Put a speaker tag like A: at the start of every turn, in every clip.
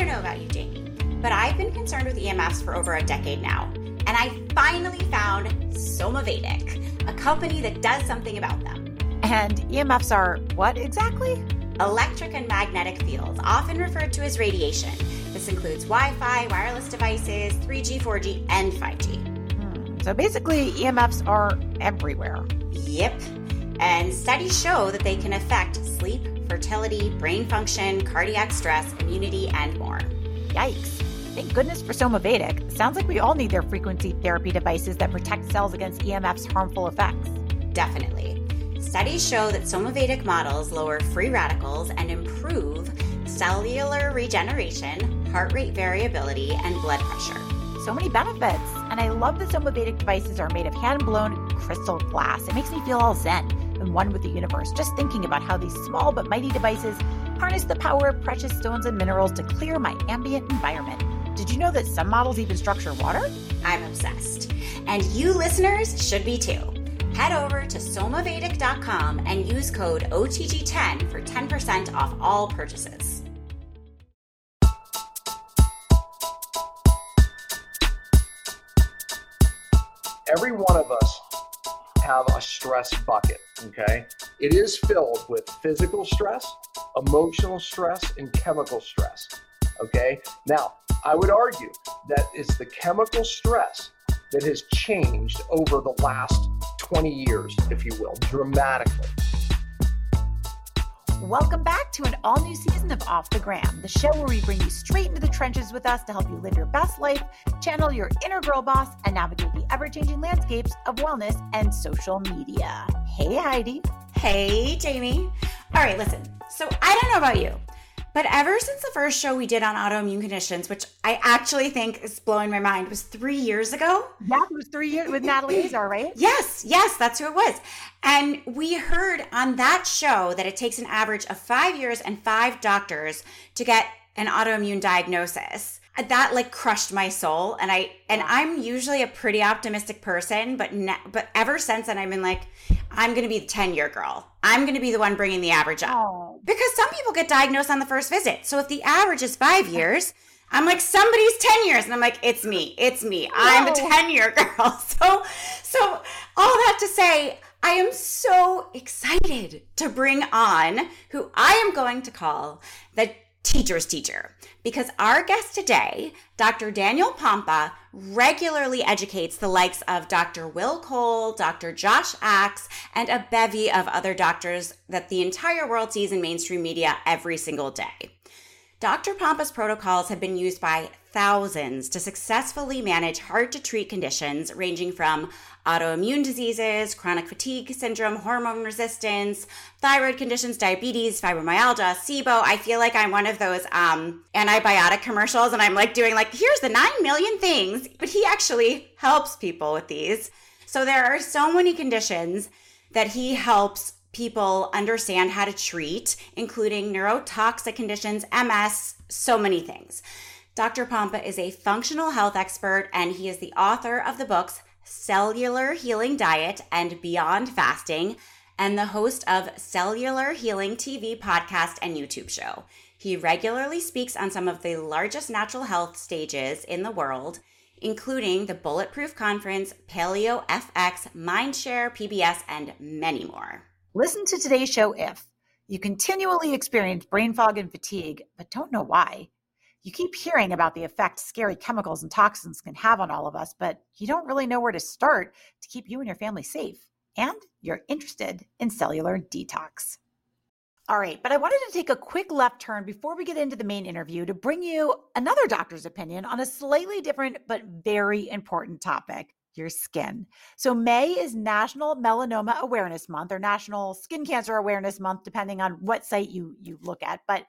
A: don't know about you, Jamie, but I've been concerned with EMFs for over a decade now, and I finally found Somavedic, a company that does something about them.
B: And EMFs are what exactly?
A: Electric and magnetic fields, often referred to as radiation. This includes Wi Fi, wireless devices, 3G, 4G, and 5G.
B: Hmm. So basically, EMFs are everywhere.
A: Yep. And studies show that they can affect sleep, fertility, brain function, cardiac stress, immunity, and more.
B: Yikes. Thank goodness for Somavedic. Sounds like we all need their frequency therapy devices that protect cells against EMF's harmful effects.
A: Definitely. Studies show that Somavedic models lower free radicals and improve cellular regeneration, heart rate variability, and blood pressure.
B: So many benefits. And I love that Somavedic devices are made of hand blown crystal glass. It makes me feel all zen and one with the universe, just thinking about how these small but mighty devices harness the power of precious stones and minerals to clear my ambient environment. Did you know that some models even structure water?
A: I'm obsessed. And you listeners should be too. Head over to somavedic.com and use code OTG10 for 10% off all purchases.
C: Every one of us have a stress bucket, okay? It is filled with physical stress, emotional stress, and chemical stress, okay? Now, I would argue that it's the chemical stress that has changed over the last 20 years, if you will, dramatically.
B: Welcome back to an all new season of Off the Gram, the show where we bring you straight into the trenches with us to help you live your best life, channel your inner girl boss, and navigate the ever changing landscapes of wellness and social media. Hey, Heidi.
A: Hey, Jamie. All right, listen. So I don't know about you, but ever since the first show we did on autoimmune conditions, which I actually think is blowing my mind, was three years ago.
B: Yeah, it was three years with Natalie Azar, right?
A: Yes, yes, that's who it was. And we heard on that show that it takes an average of five years and five doctors to get an autoimmune diagnosis that like crushed my soul and i and i'm usually a pretty optimistic person but ne- but ever since then i've been like i'm gonna be the 10 year girl. I'm gonna be the one bringing the average up.
B: Oh.
A: because some people get diagnosed on the first visit. So if the average is five years i'm like somebody's 10 years and i'm like it's me it's me. I'm the
B: No.
A: 10 year girl. So so all that to say I am so excited to bring on who I am going to call the teacher's teacher because our guest today, Dr. Daniel Pompa, regularly educates the likes of Dr. Will Cole, Dr. Josh Axe, and a bevy of other doctors that the entire world sees in mainstream media every single day. Dr. Pompa's protocols have been used by thousands to successfully manage hard to treat conditions ranging from autoimmune diseases, chronic fatigue syndrome, hormone resistance, thyroid conditions, diabetes, fibromyalgia, SIBO. I feel like I'm one of those um, antibiotic commercials and I'm like doing like, here's the 9 million things, but he actually helps people with these. So there are so many conditions that he helps people understand how to treat, including neurotoxic conditions, MS, so many things. Dr. Pompa is a functional health expert and he is the author of the books Cellular Healing Diet and Beyond Fasting and the host of Cellular Healing TV podcast and YouTube show. He regularly speaks on some of the largest natural health stages in the world, including the Bulletproof Conference, Paleo FX, Mindshare, PBS, and many more.
B: Listen to today's show if you continually experience brain fog and fatigue, but don't know why. You keep hearing about the effect scary chemicals and toxins can have on all of us, but you don't really know where to start to keep you and your family safe. And you're interested in cellular detox. All right, but I wanted to take a quick left turn before we get into the main interview to bring you another doctor's opinion on a slightly different but very important topic your skin. So, May is National Melanoma Awareness Month or National Skin Cancer Awareness Month, depending on what site you, you look at. But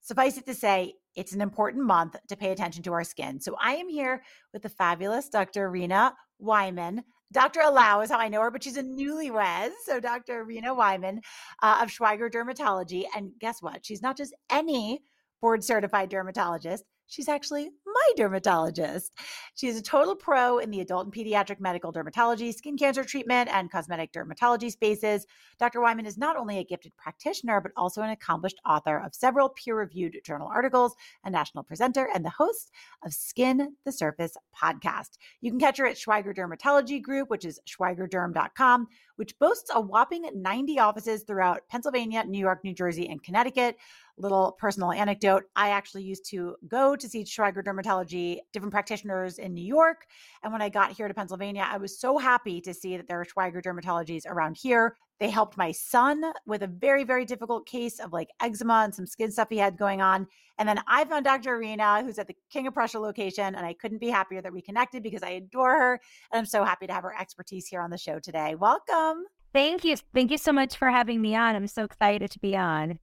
B: suffice it to say, it's an important month to pay attention to our skin. So, I am here with the fabulous Dr. Rina Weimann. Dr. Allawh is how I know her, but she's a newlywed. So, Dr. Rina Weimann uh, of Schweiger Dermatology. And guess what? She's not just any board certified dermatologist. She's actually my dermatologist. She is a total pro in the adult and pediatric medical dermatology, skin cancer treatment, and cosmetic dermatology spaces. Dr. Weimann is not only a gifted practitioner, but also an accomplished author of several peer reviewed journal articles, a national presenter, and the host of Skin the Surface podcast. You can catch her at Schweiger Dermatology Group, which is schweigerderm.com, which boasts a whopping 90 offices throughout Pennsylvania, New York, New Jersey, and Connecticut little personal anecdote. I actually used to go to see Schweiger Dermatology, different practitioners in New York. And when I got here to Pennsylvania, I was so happy to see that there are Schweiger Dermatologies around here. They helped my son with a very, very difficult case of like eczema and some skin stuff he had going on. And then I found Dr. Rina, who's at the King of Prussia location, and I couldn't be happier that we connected because I adore her. And I'm so happy to have her expertise here on the show today. Welcome.
D: Thank you. Thank you so much for having me on. I'm so excited to be on.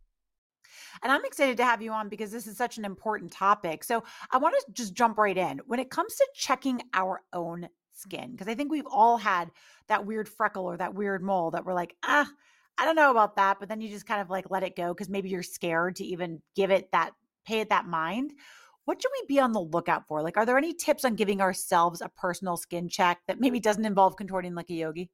B: And I'm excited to have you on because this is such an important topic. So I want to just jump right in. When it comes to checking our own skin, because I think we've all had that weird freckle or that weird mole that we're like, ah, I don't know about that. But then you just kind of like let it go because maybe you're scared to even give it that, pay it that mind. What should we be on the lookout for? Like, are there any tips on giving ourselves a personal skin check that maybe doesn't involve contorting like a yogi?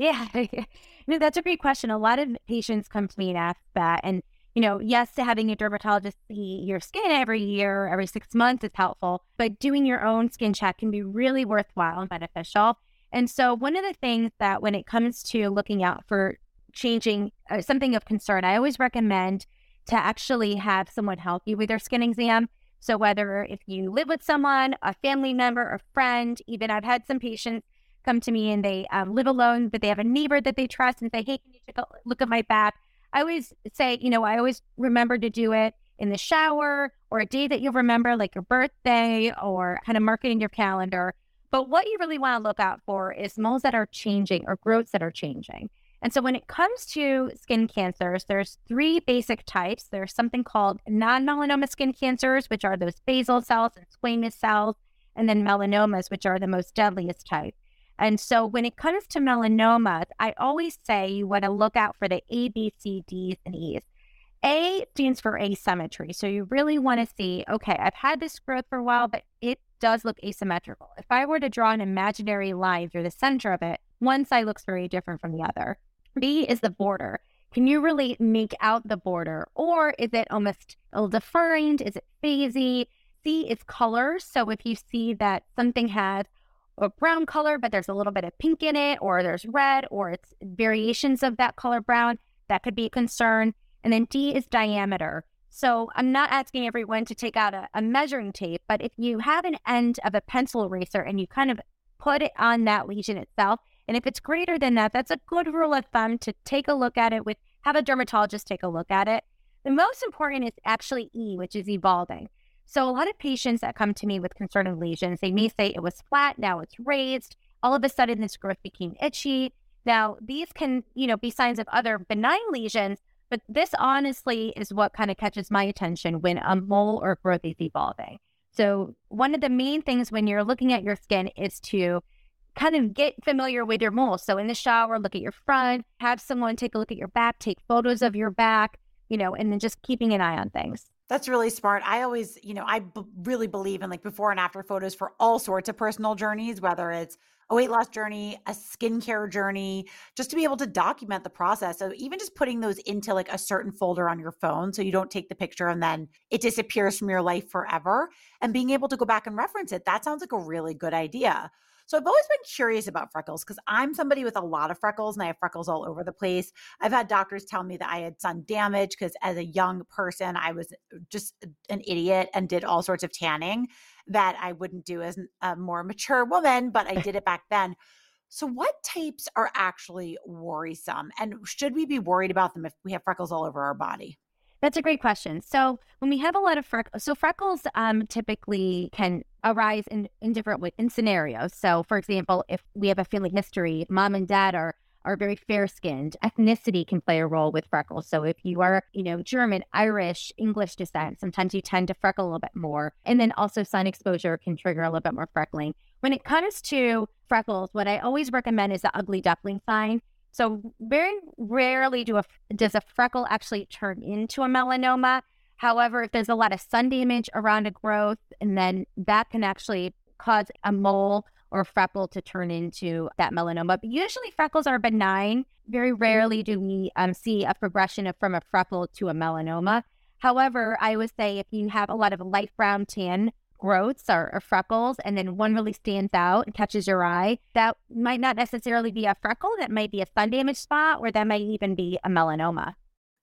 D: Yeah, no, that's a great question. A lot of patients come to me and ask that. And you know, yes, to having a dermatologist see your skin every year, every six months is helpful, but doing your own skin check can be really worthwhile and beneficial. And so, one of the things that when it comes to looking out for changing uh, something of concern, I always recommend to actually have someone help you with your skin exam. So, whether if you live with someone, a family member, a friend, even I've had some patients come to me and they um, live alone, but they have a neighbor that they trust and say, Hey, can you take a look at my back? I always say, you know, I always remember to do it in the shower or a day that you'll remember, like your birthday or kind of mark it in your calendar. But what you really want to look out for is moles that are changing or growths that are changing. And so when it comes to skin cancers, there's three basic types. There's something called non-melanoma skin cancers, which are those basal cells and squamous cells, and then melanomas, which are the most deadliest type. And so when it comes to melanoma, I always say you want to look out for the A, B, C, D's, and E's. A stands for asymmetry. So you really want to see, okay, I've had this growth for a while, but it does look asymmetrical. If I were to draw an imaginary line through the center of it, one side looks very different from the other. B is the border. Can you really make out the border? Or is it almost ill defined? Is it phasey? C is color. So if you see that something has a brown color, but there's a little bit of pink in it, or there's red, or it's variations of that color brown, that could be a concern. And then D is diameter. So I'm not asking everyone to take out a, a measuring tape, but if you have an end of a pencil eraser and you kind of put it on that lesion itself, and if it's greater than that, that's a good rule of thumb to take a look at it with, have a dermatologist take a look at it. The most important is actually E, which is evolving. So a lot of patients that come to me with concerning lesions, they may say it was flat, now it's raised. All of a sudden, this growth became itchy. Now, these can, you know, be signs of other benign lesions, but this honestly is what kind of catches my attention when a mole or growth is evolving. So one of the main things when you're looking at your skin is to kind of get familiar with your mole. So in the shower, look at your front, have someone take a look at your back, take photos of your back, you know, and then just keeping an eye on things.
B: That's really smart. I always, you know, I b- really believe in like before and after photos for all sorts of personal journeys, whether it's a weight loss journey, a skincare journey, just to be able to document the process. So even just putting those into like a certain folder on your phone so you don't take the picture and then it disappears from your life forever and being able to go back and reference it, that sounds like a really good idea. So I've always been curious about freckles because I'm somebody with a lot of freckles and I have freckles all over the place. I've had doctors tell me that I had sun damage because as a young person, I was uh, just an idiot and did all sorts of tanning that I wouldn't do as a more mature woman, but I did it back then. So, what types are actually worrisome? And should we be worried about them if we have freckles all over our body?
D: That's a great question. So when we have a lot of freckles, so freckles um, typically can arise in, in different ways, in scenarios. So for example, if we have a family history, mom and dad are are very fair skinned. Ethnicity can play a role with freckles. So if you are, you know, German, Irish, English descent, sometimes you tend to freckle a little bit more. And then also sun exposure can trigger a little bit more freckling. When it comes to freckles, what I always recommend is the ugly duckling sign. So very rarely do a, does a freckle actually turn into a melanoma. However, if there's a lot of sun damage around a growth, and then that can actually cause a mole or freckle to turn into that melanoma. But usually freckles are benign. Very rarely do we um, see a progression of, from a freckle to a melanoma. However, I would say if you have a lot of light brown tan growths or, or, freckles, and then one really stands out and catches your eye, that might not necessarily be a freckle. That might be a sun damage spot, or that might even be a melanoma.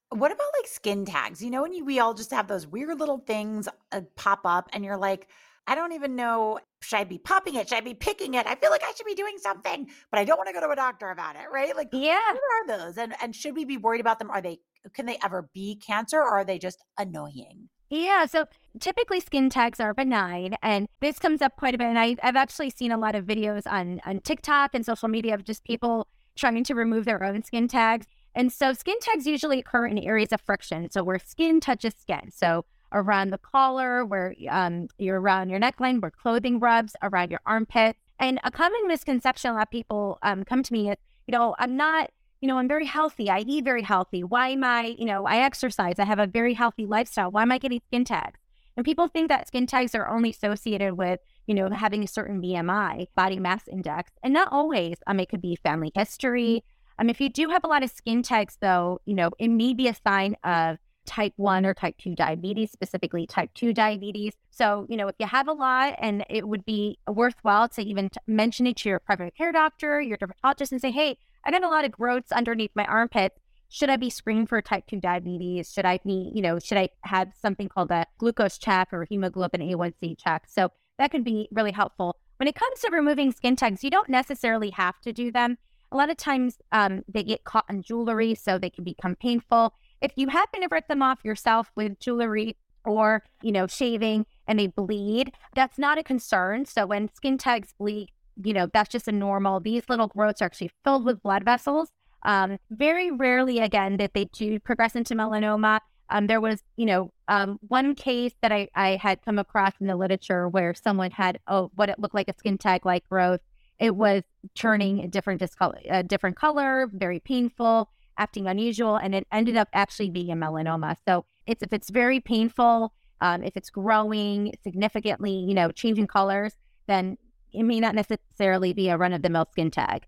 B: What about like skin tags? You know, when you, we all just have those weird little things uh, pop up, and you're like, I don't even know. Should I be popping it? Should I be picking it? I feel like I should be doing something, but I don't want to go to a doctor about it, right? Like,
D: yeah,
B: what are those? And and should we be worried about them? Are they can they ever be cancer, or are they just annoying?
D: Yeah, so typically skin tags are benign, and this comes up quite a bit. And I, have actually seen a lot of videos on on TikTok and social media of just people trying to remove their own skin tags. And so skin tags usually occur in areas of friction, so where skin touches skin. So around the collar, where um, you're around your neckline, where clothing rubs, around your armpit. And a common misconception a lot of people um, come to me is, you know, I'm not, you know, I'm very healthy. I eat very healthy. Why am I, you know, I exercise. I have a very healthy lifestyle. Why am I getting skin tags? And people think that skin tags are only associated with, you know, having a certain BMI, body mass index, and not always. Um, it could be family history. Um, if you do have a lot of skin tags, though, you know, it may be a sign of type 1 or type 2 diabetes, specifically type 2 diabetes. So, you know, if you have a lot and it would be worthwhile to even t- mention it to your primary care doctor, your dermatologist, and say, hey, I got a lot of growths underneath my armpit. Should I be screened for type 2 diabetes? Should I be, you know, should I have something called a glucose check or hemoglobin A1C check? So that could be really helpful. When it comes to removing skin tags, you don't necessarily have to do them. A lot of times um, they get caught in jewelry, so they can become painful. If you happen to rip them off yourself with jewelry or, you know, shaving and they bleed, that's not a concern. So when skin tags bleed, you know, that's just a normal. These little growths are actually filled with blood vessels. Um, very rarely, again, that they do progress into melanoma. Um, there was, you know, um, one case that I, I had come across in the literature where someone had oh, what it looked like a skin tag like growth. It was turning a different discolor, a different color, very painful acting unusual, and it ended up actually being a melanoma. So it's if it's very painful, um, if it's growing significantly, you know, changing colors, then it may not necessarily be a run of the mill skin tag.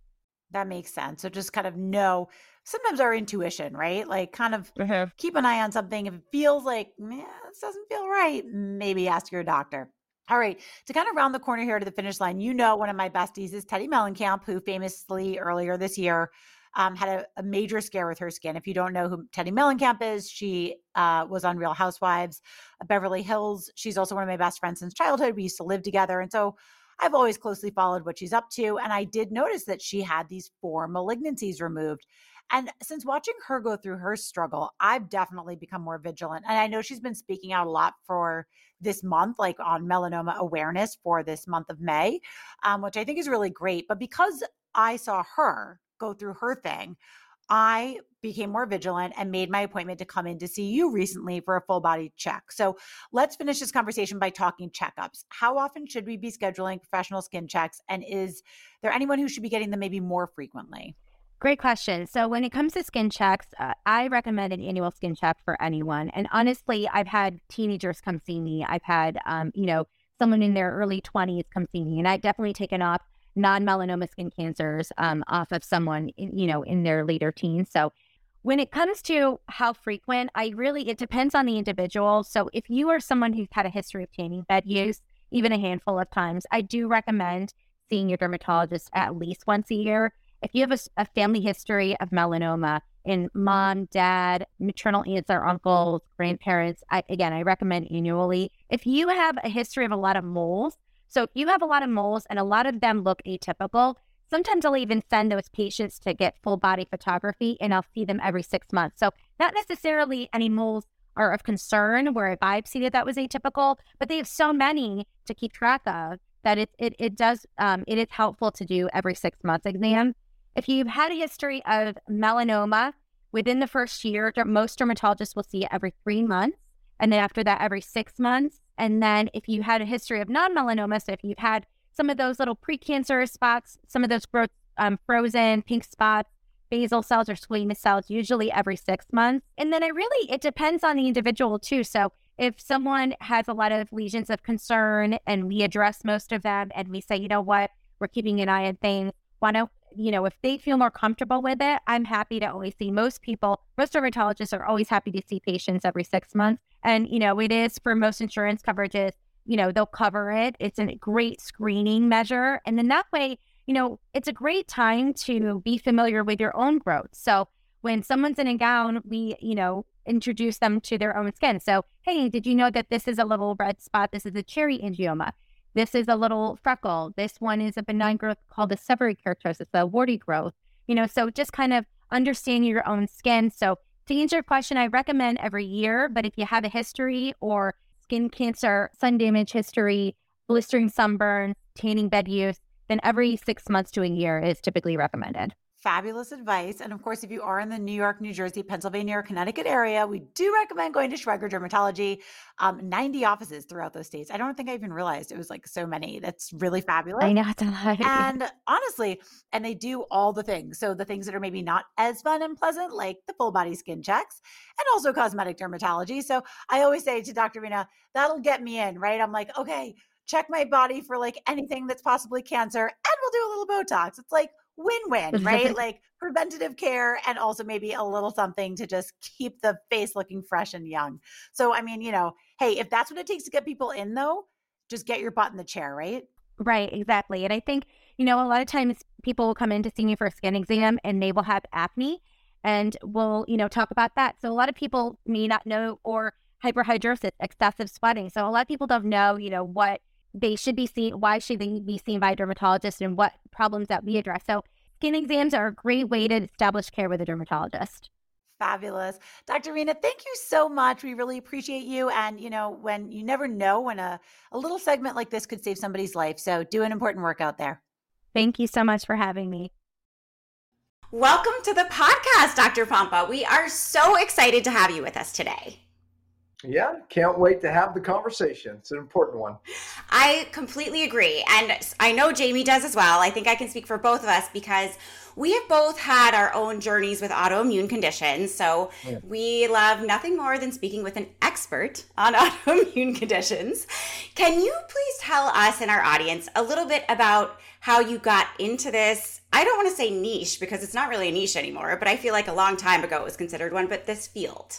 B: That makes sense. So just kind of know sometimes our intuition, right? Like kind of
D: mm-hmm.
B: keep an eye on something. If it feels like, man, this doesn't feel right, maybe ask your doctor. All right, to kind of round the corner here to the finish line, you know, one of my besties is Teddi Mellencamp, who famously earlier this year um, had a, a, major scare with her skin. If you don't know who Teddi Mellencamp is, she uh, was on Real Housewives of Beverly Hills. She's also one of my best friends since childhood. We used to live together. And so I've always closely followed what she's up to. And I did notice that she had these four malignancies removed. And since watching her go through her struggle, I've definitely become more vigilant. And I know she's been speaking out a lot for this month, like on melanoma awareness for this month of May, um, which I think is really great. But because I saw her go through her thing, I became more vigilant and made my appointment to come in to see you recently for a full body check. So let's finish this conversation by talking checkups. How often should we be scheduling professional skin checks? And is there anyone who should be getting them maybe more frequently?
D: Great question. So, when it comes to skin checks, uh, I recommend an annual skin check for anyone. And honestly, I've had teenagers come see me. I've had, um, you know, someone in their early 20s come see me, and I've definitely taken off non-melanoma skin cancers um, off of someone, in, you know, in their later teens. So when it comes to how frequent, I really, it depends on the individual. So if you are someone who's had a history of tanning bed use, even a handful of times, I do recommend seeing your dermatologist at least once a year. If you have a, a family history of melanoma in mom, dad, maternal aunts or uncles, grandparents, I, again, I recommend annually. If you have a history of a lot of moles, so if you have a lot of moles and a lot of them look atypical, sometimes I'll even send those patients to get full body photography and I'll see them every six months. So not necessarily any moles are of concern where biopsy that that was atypical, but they have so many to keep track of that it it, it does um, it is helpful to do every six months exam. If you've had a history of melanoma within the first year, most dermatologists will see it every three months, and then after that, every six months. And then if you had a history of non melanoma, so if you've had some of those little precancerous spots, some of those growth, um, frozen pink spots, basal cells or squamous cells, usually every six months. And then I really, it depends on the individual too. So if someone has a lot of lesions of concern and we address most of them and we say, you know what, we're keeping an eye on things, why don't you know, if they feel more comfortable with it, I'm happy to always see most people, most dermatologists are always happy to see patients every six months. And, you know, it is for most insurance coverages, you know, they'll cover it. It's a great screening measure. And then that way, you know, it's a great time to be familiar with your own growth. So when someone's in a gown, we, you know, introduce them to their own skin. So, hey, did you know that this is a little red spot? This is a cherry angioma. This is a little freckle. This one is a benign growth called a seborrheic keratosis, a warty growth. You know, so just kind of understanding your own skin. So to answer your question, I recommend every year, but if you have a history or skin cancer, sun damage history, blistering sunburn, tanning bed use, then every six months to a year is typically recommended
B: fabulous advice. And of course, if you are in the New York, New Jersey, Pennsylvania, or Connecticut area, we do recommend going to Schweiger Dermatology. Um, 90 offices throughout those states. I don't think I even realized it was like so many. That's really fabulous.
D: I know it's a lot.
B: And honestly, and they do all the things. So the things that are maybe not as fun and pleasant, like the full body skin checks and also cosmetic dermatology. So I always say to Dr. Rina, that'll get me in, right? I'm like, okay, check my body for like anything that's possibly cancer and we'll do a little Botox. It's like, win-win, right? like preventative care and also maybe a little something to just keep the face looking fresh and young. So I mean, you know, hey, if that's what it takes to get people in though, just get your butt in the chair, right?
D: Right, exactly. And I think, you know, a lot of times people will come in to see me for a skin exam and they will have acne and we'll, you know, talk about that. So a lot of people may not know or hyperhidrosis, excessive sweating. So a lot of people don't know, you know, what they should be seen, why should they be seen by a dermatologist and what problems that we address. So skin exams are a great way to establish care with a dermatologist.
B: Fabulous. Dr. Rina, thank you so much. We really appreciate you. And, you know, when you never know when a, a little segment like this could save somebody's life. So do an important work out there.
D: Thank you so much for having me.
A: Welcome to the podcast, Dr. Pompa. We are so excited to have you with us today.
C: Yeah, can't wait to have the conversation. It's an important one.
A: I completely agree. And I know Jamie does as well. I think I can speak for both of us because we have both had our own journeys with autoimmune conditions. So yeah. we love nothing more than speaking with an expert on autoimmune conditions. Can you please tell us and our audience a little bit about how you got into this? I don't want to say niche because it's not really a niche anymore, but I feel like a long time ago it was considered one, but this field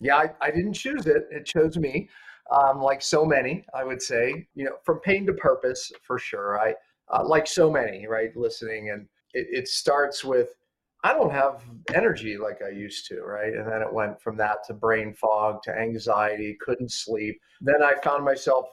C: yeah, I, I didn't choose it. It chose me. Um, like so many, I would say, you know, from pain to purpose for sure. I uh, like so many, right? Listening, and it, it starts with I don't have energy like I used to, right? And then it went from that to brain fog to anxiety, couldn't sleep. Then I found myself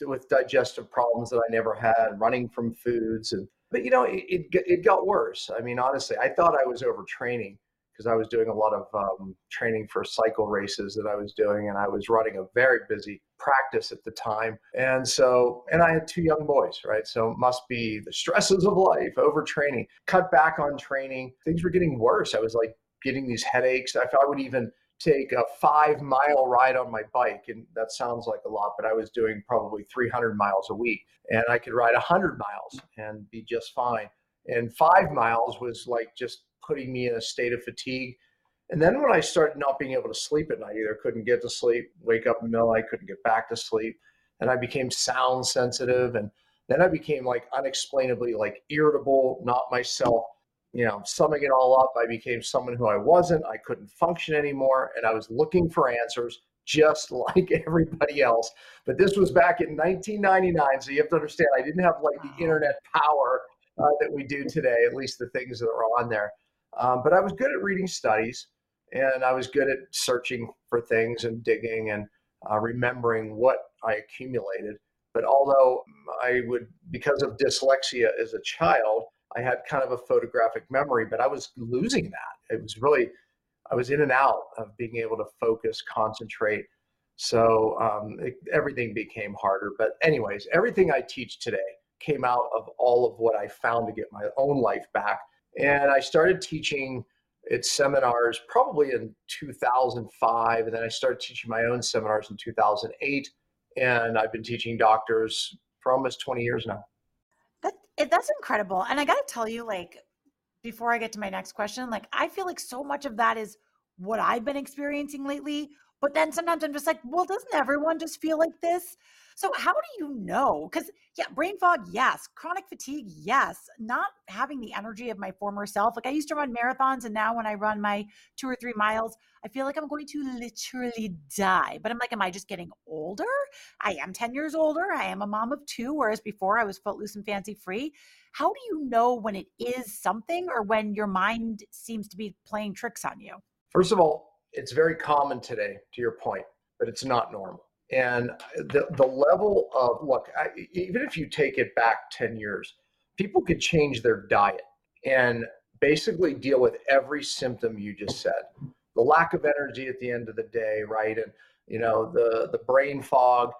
C: with digestive problems that I never had, running from foods, and but you know, it, it, it got worse. I mean, honestly, I thought I was overtraining because I was doing a lot of um, training for cycle races that I was doing, and I was running a very busy practice at the time. And so, and I had two young boys, right? So, it must be the stresses of life, overtraining, cut back on training. Things were getting worse. I was like getting these headaches. I I would even take a five mile ride on my bike. And that sounds like a lot, but I was doing probably 300 miles a week. And I could ride 100 miles and be just fine. And five miles was like just putting me in a state of fatigue. And then when I started not being able to sleep at night, either couldn't get to sleep, wake up in the middle I couldn't get back to sleep, and I became sound sensitive, and then I became like unexplainably like irritable, not myself. You know, summing it all up, I became someone who I wasn't. I couldn't function anymore, and I was looking for answers just like everybody else. But this was back in 1999, so you have to understand I didn't have like the internet power uh, that we do today, at least the things that are on there. Um, but I was good at reading studies and I was good at searching for things and digging and uh, remembering what I accumulated. But although I would, because of dyslexia as a child, I had kind of a photographic memory, but I was losing that. It was really, I was in and out of being able to focus, concentrate. So um, it, everything became harder. But, anyways, everything I teach today came out of all of what I found to get my own life back and I started teaching at seminars probably in 2005. And then I started teaching my own seminars in 2008. And I've been teaching doctors for almost 20 years now.
B: That, that's incredible. And I got to tell you, like, before I get to my next question, like, I feel like so much of that is what I've been experiencing lately, But then sometimes I'm just like, well, doesn't everyone just feel like this? So how do you know? Because yeah, brain fog, yes. Chronic fatigue, yes. Not having the energy of my former self. Like I used to run marathons, and now when I run my two or three miles, I feel like I'm going to literally die. But I'm like, am I just getting older? I am 10 years older. I am a mom of two, whereas before I was footloose and fancy free. How do you know when it is something or when your mind seems to be playing tricks on you?
C: First of all, it's very common today, to your point, but it's not normal. And the, the level of look, I, even if you take it back 10 years, people could change their diet and basically deal with every symptom you just said. The lack of energy at the end of the day, right? And you know, the the brain fog,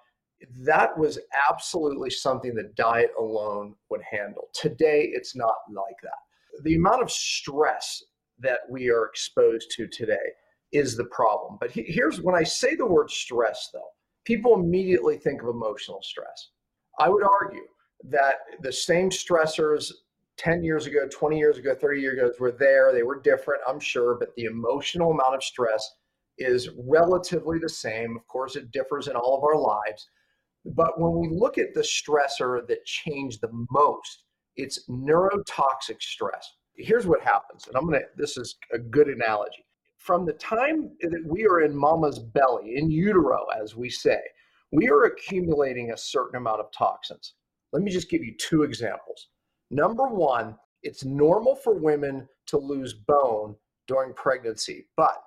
C: that was absolutely something that diet alone would handle. Today it's not like that. The amount of stress that we are exposed to today is the problem. But here's when I say the word stress though, people immediately think of emotional stress. I would argue that the same stressors 10 years ago, 20 years ago, 30 years ago were there. They were different, I'm sure, but the emotional amount of stress is relatively the same. Of course, it differs in all of our lives. But when we look at the stressor that changed the most, it's neurotoxic stress. Here's what happens, and I'm gonna, this is a good analogy from the time that we are in mama's belly, in utero, as we say, we are accumulating a certain amount of toxins. Let me just give you two examples. Number one, it's normal for women to lose bone during pregnancy, but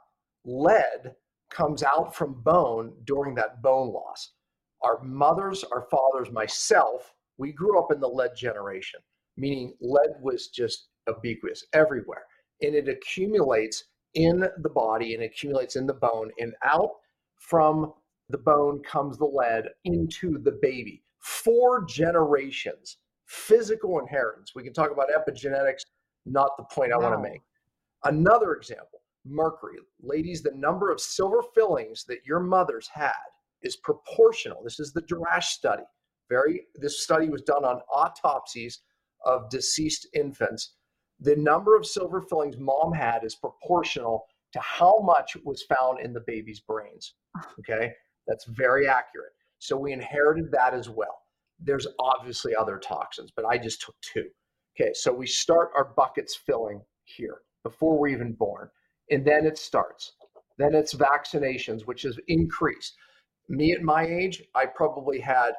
C: lead comes out from bone during that bone loss. Our mothers, our fathers, myself, we grew up in the lead generation, meaning lead was just ubiquitous everywhere. And it accumulates in the body and accumulates in the bone, and out from the bone comes the lead into the baby. Four generations, physical inheritance. We can talk about epigenetics, not the point I want to make. Another example mercury. Ladies, the number of silver fillings that your mothers had is proportional. This is the Drasch study. Very this study was done on autopsies of deceased infants the number of silver fillings mom had is proportional to how much was found in the baby's brains. Ah. Okay, that's very accurate. So we inherited that as well. There's obviously other toxins, but I just took two. Okay, so we start our buckets filling here before we're even born. And then it starts. Then it's vaccinations, which has increased. Me at my age, I probably had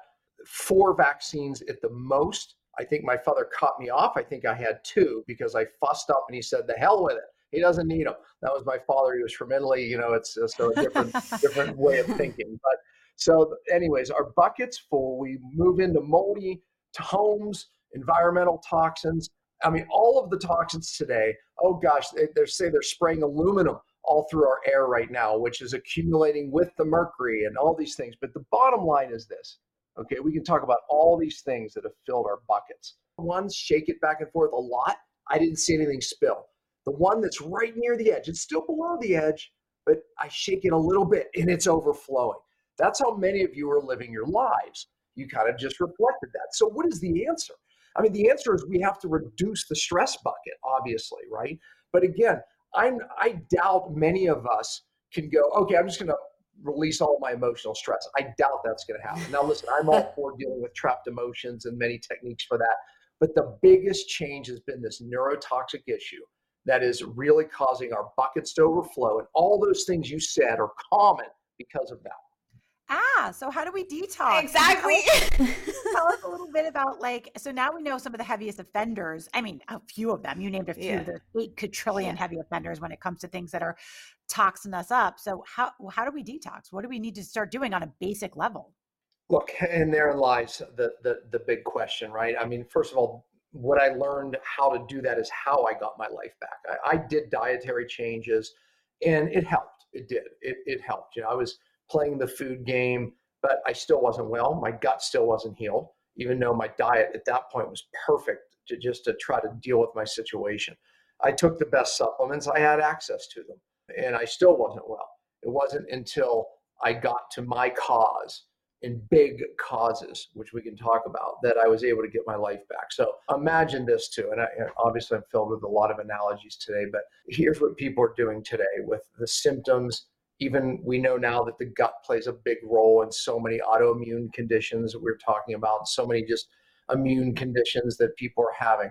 C: four vaccines at the most I think my father cut me off. I think I had two because I fussed up and he said, the hell with it. He doesn't need them. That was my father. He was from Italy. You know, it's just a different, different way of thinking. But so anyways, our bucket's full. We move into moldy homes, environmental toxins. I mean, all of the toxins today, oh gosh, they, they say they're spraying aluminum all through our air right now, which is accumulating with the mercury and all these things. But the bottom line is this Okay, we can talk about all these things that have filled our buckets. Ones shake it back and forth a lot. I didn't see anything spill. The one that's right near the edge, it's still below the edge, but I shake it a little bit and it's overflowing. That's how many of you are living your lives. You kind of just reflected that. So, what is the answer? I mean, the answer is we have to reduce the stress bucket, obviously, right? But again, I'm I doubt many of us can go, okay, I'm just going to release all my emotional stress. I doubt that's going to happen. Now, listen, I'm all for dealing with trapped emotions and many techniques for that. But the biggest change has been this neurotoxic issue that is really causing our buckets to overflow. And all those things you said are common because of that.
B: Ah, so how do we detox?
A: Exactly.
B: Tell us, tell us, a little bit about like, so now we know some of the heaviest offenders. I mean, a few of them. You named a few. Yeah. There's eight quadrillion yeah. heavy offenders when it comes to things that are toxing us up. So how how do we detox? What do we need to start doing on a basic level?
C: Look, and there lies the the the big question, right? I mean, first of all, what I learned how to do that is how I got my life back. I, I did dietary changes, and it helped. It did. It it helped. You know, I was playing the food game, but I still wasn't well. My gut still wasn't healed, even though my diet at that point was perfect to just to try to deal with my situation. I took the best supplements, I had access to them, and I still wasn't well. It wasn't until I got to my cause in big causes, which we can talk about, that I was able to get my life back. So imagine this too. And I, obviously, I'm filled with a lot of analogies today, but here's what people are doing today with the symptoms even we know now that the gut plays a big role in so many autoimmune conditions that we're talking about, so many just immune conditions that people are having.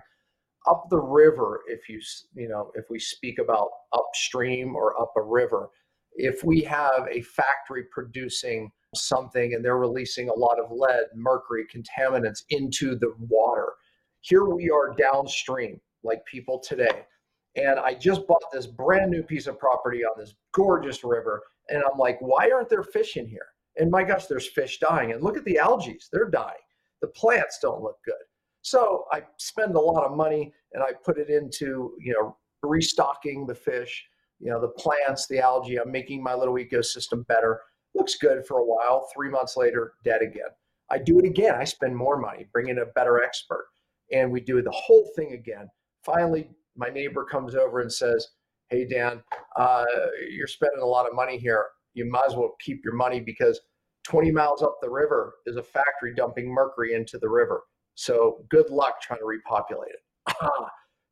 C: Up the river, if you you know, if we speak about upstream or up a river, if we have a factory producing something and they're releasing a lot of lead, mercury, contaminants into the water, here we are downstream, like people today and I just bought this brand new piece of property on this gorgeous river. And I'm like, why aren't there fish in here? And my gosh, there's fish dying. And look at the algae, they're dying. The plants don't look good. So I spend a lot of money and I put it into, you know, restocking the fish, you know, the plants, the algae. I'm making my little ecosystem better. Looks good for a while. Three months later, dead again. I do it again. I spend more money, bring in a better expert, and we do the whole thing again. Finally, my neighbor comes over and says, Hey, Dan, uh, you're spending a lot of money here. You might as well keep your money because 20 miles up the river is a factory dumping mercury into the river. So good luck trying to repopulate it.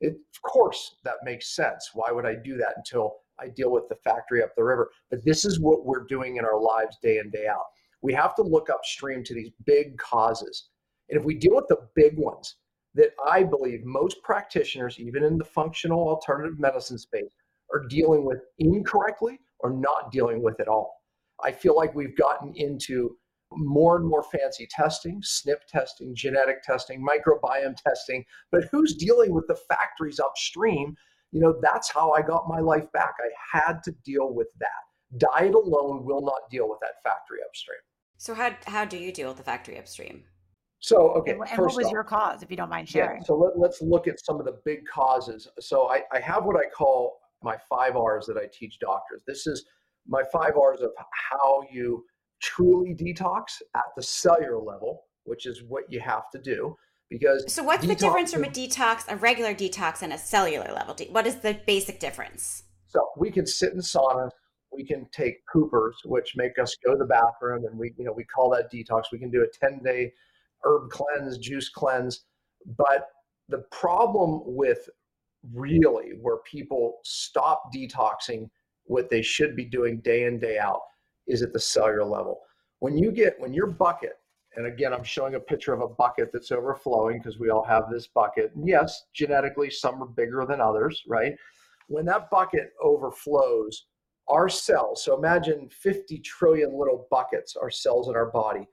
C: it of course, that makes sense. Why would I do that until I deal with the factory up the river? But this is what we're doing in our lives day in, day out. We have to look upstream to these big causes. And if we deal with the big ones, that I believe most practitioners, even in the functional alternative medicine space, are dealing with incorrectly or not dealing with at all. I feel like we've gotten into more and more fancy testing, SNP testing, genetic testing, microbiome testing, but who's dealing with the factories upstream? You know, that's how I got my life back. I had to deal with that. Diet alone will not deal with that factory upstream.
A: So how how do you deal with the factory upstream?
C: So, okay.
B: And, and what was off, your cause, if you don't mind sharing?
C: Yeah, so let, us look at some of the big causes. So, I, I have what I call my five R's that I teach doctors. This is my five R's of how you truly detox at the cellular level, which is what you have to do. Because
A: so, what's the difference from a detox, a regular detox, and a cellular level? What is the basic difference?
C: So, we can sit in sauna, we can take poopers, which make us go to the bathroom, and we, you know, we call that detox. We can do a 10 day herb cleanse, juice cleanse. But the problem with really where people stop detoxing what they should be doing day in, day out is at the cellular level. When you get, when your bucket, and again, I'm showing a picture of a bucket that's overflowing because we all have this bucket. And yes, genetically, some are bigger than others, right? When that bucket overflows, our cells, so imagine 50 trillion little buckets, our cells in our body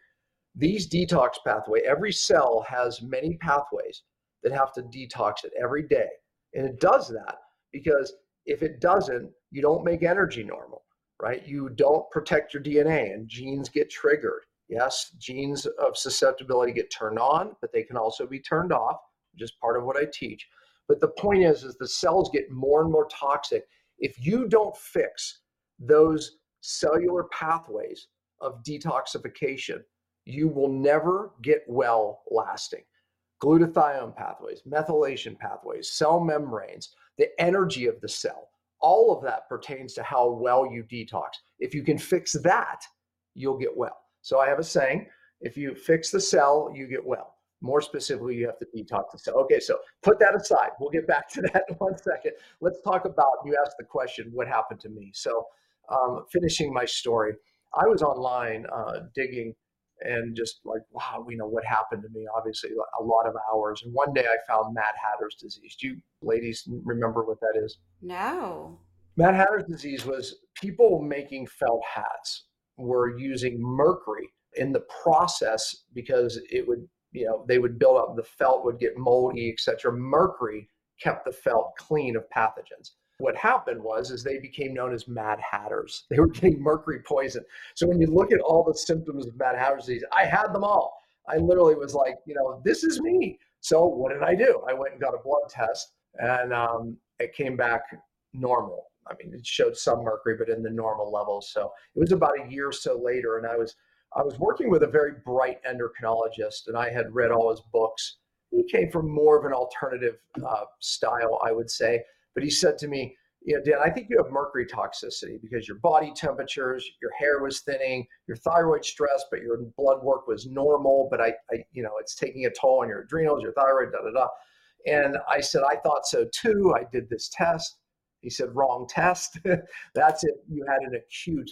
C: these detox pathway, every cell has many pathways that have to detox it every day. And it does that because if it doesn't, you don't make energy normal, right? You don't protect your DNA and genes get triggered. Yes, genes of susceptibility get turned on, but they can also be turned off, which is part of what I teach. But the point is, is the cells get more and more toxic. If you don't fix those cellular pathways of detoxification, you will never get well lasting. Glutathione pathways, methylation pathways, cell membranes, the energy of the cell, all of that pertains to how well you detox. If you can fix that, you'll get well. So I have a saying if you fix the cell, you get well. More specifically, you have to detox the cell. Okay, so put that aside. We'll get back to that in one second. Let's talk about you asked the question, what happened to me? So, um, finishing my story, I was online uh, digging and just like wow you know what happened to me obviously a lot of hours and one day i found mad hatter's disease. Do you ladies remember what that is?
A: No.
C: Mad hatter's disease was people making felt hats were using mercury in the process because it would you know they would build up the felt would get moldy etc mercury kept the felt clean of pathogens what happened was is they became known as mad hatters. They were getting mercury poison. So when you look at all the symptoms of mad hatter's disease i had them all. I literally was like you know this is me. So what did i do? I went and got a blood test and um, it came back normal. I mean it showed some mercury but in the normal levels. So it was about a year or so later and i was i was working with a very bright endocrinologist and i had read all his books. He came from more of an alternative uh, style i would say but he said to me, you know, Dan, I think you have mercury toxicity because your body temperatures, your hair was thinning, your thyroid stress, but your blood work was normal. But I, I, you know, it's taking a toll on your adrenals, your thyroid, da da da. And I said, I thought so too. I did this test, He said, wrong test. That's it. You had an acute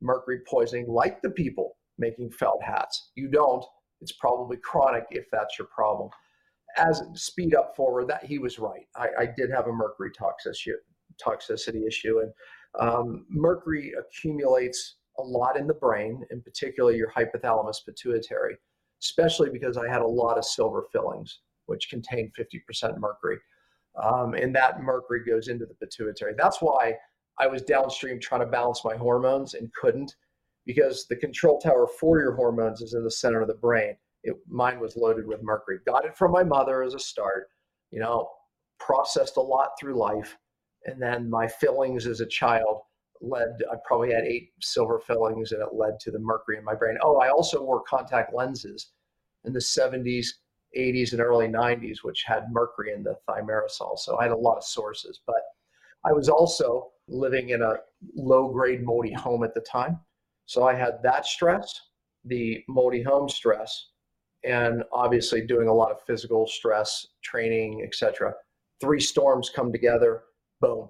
C: mercury poisoning, like the people making felt hats. You don't. It's probably chronic if that's your problem. As speed up forward, that he was right. I, I did have a mercury toxicity, toxicity issue, and um, mercury accumulates a lot in the brain, in particular your hypothalamus pituitary, especially because I had a lot of silver fillings, which contain 50% mercury. Um, and that mercury goes into the pituitary. That's why I was downstream trying to balance my hormones and couldn't because the control tower for your hormones is in the center of the brain. It, mine was loaded with mercury. Got it from my mother as a start, you know, processed a lot through life. And then my fillings as a child led, I probably had eight silver fillings and it led to the mercury in my brain. Oh, I also wore contact lenses in the 70s, 80s, and early 90s, which had mercury in the thimerosal. So I had a lot of sources. But I was also living in a low grade moldy home at the time. So I had that stress, the moldy home stress, and obviously doing a lot of physical stress, training, etc. Three storms come together, boom.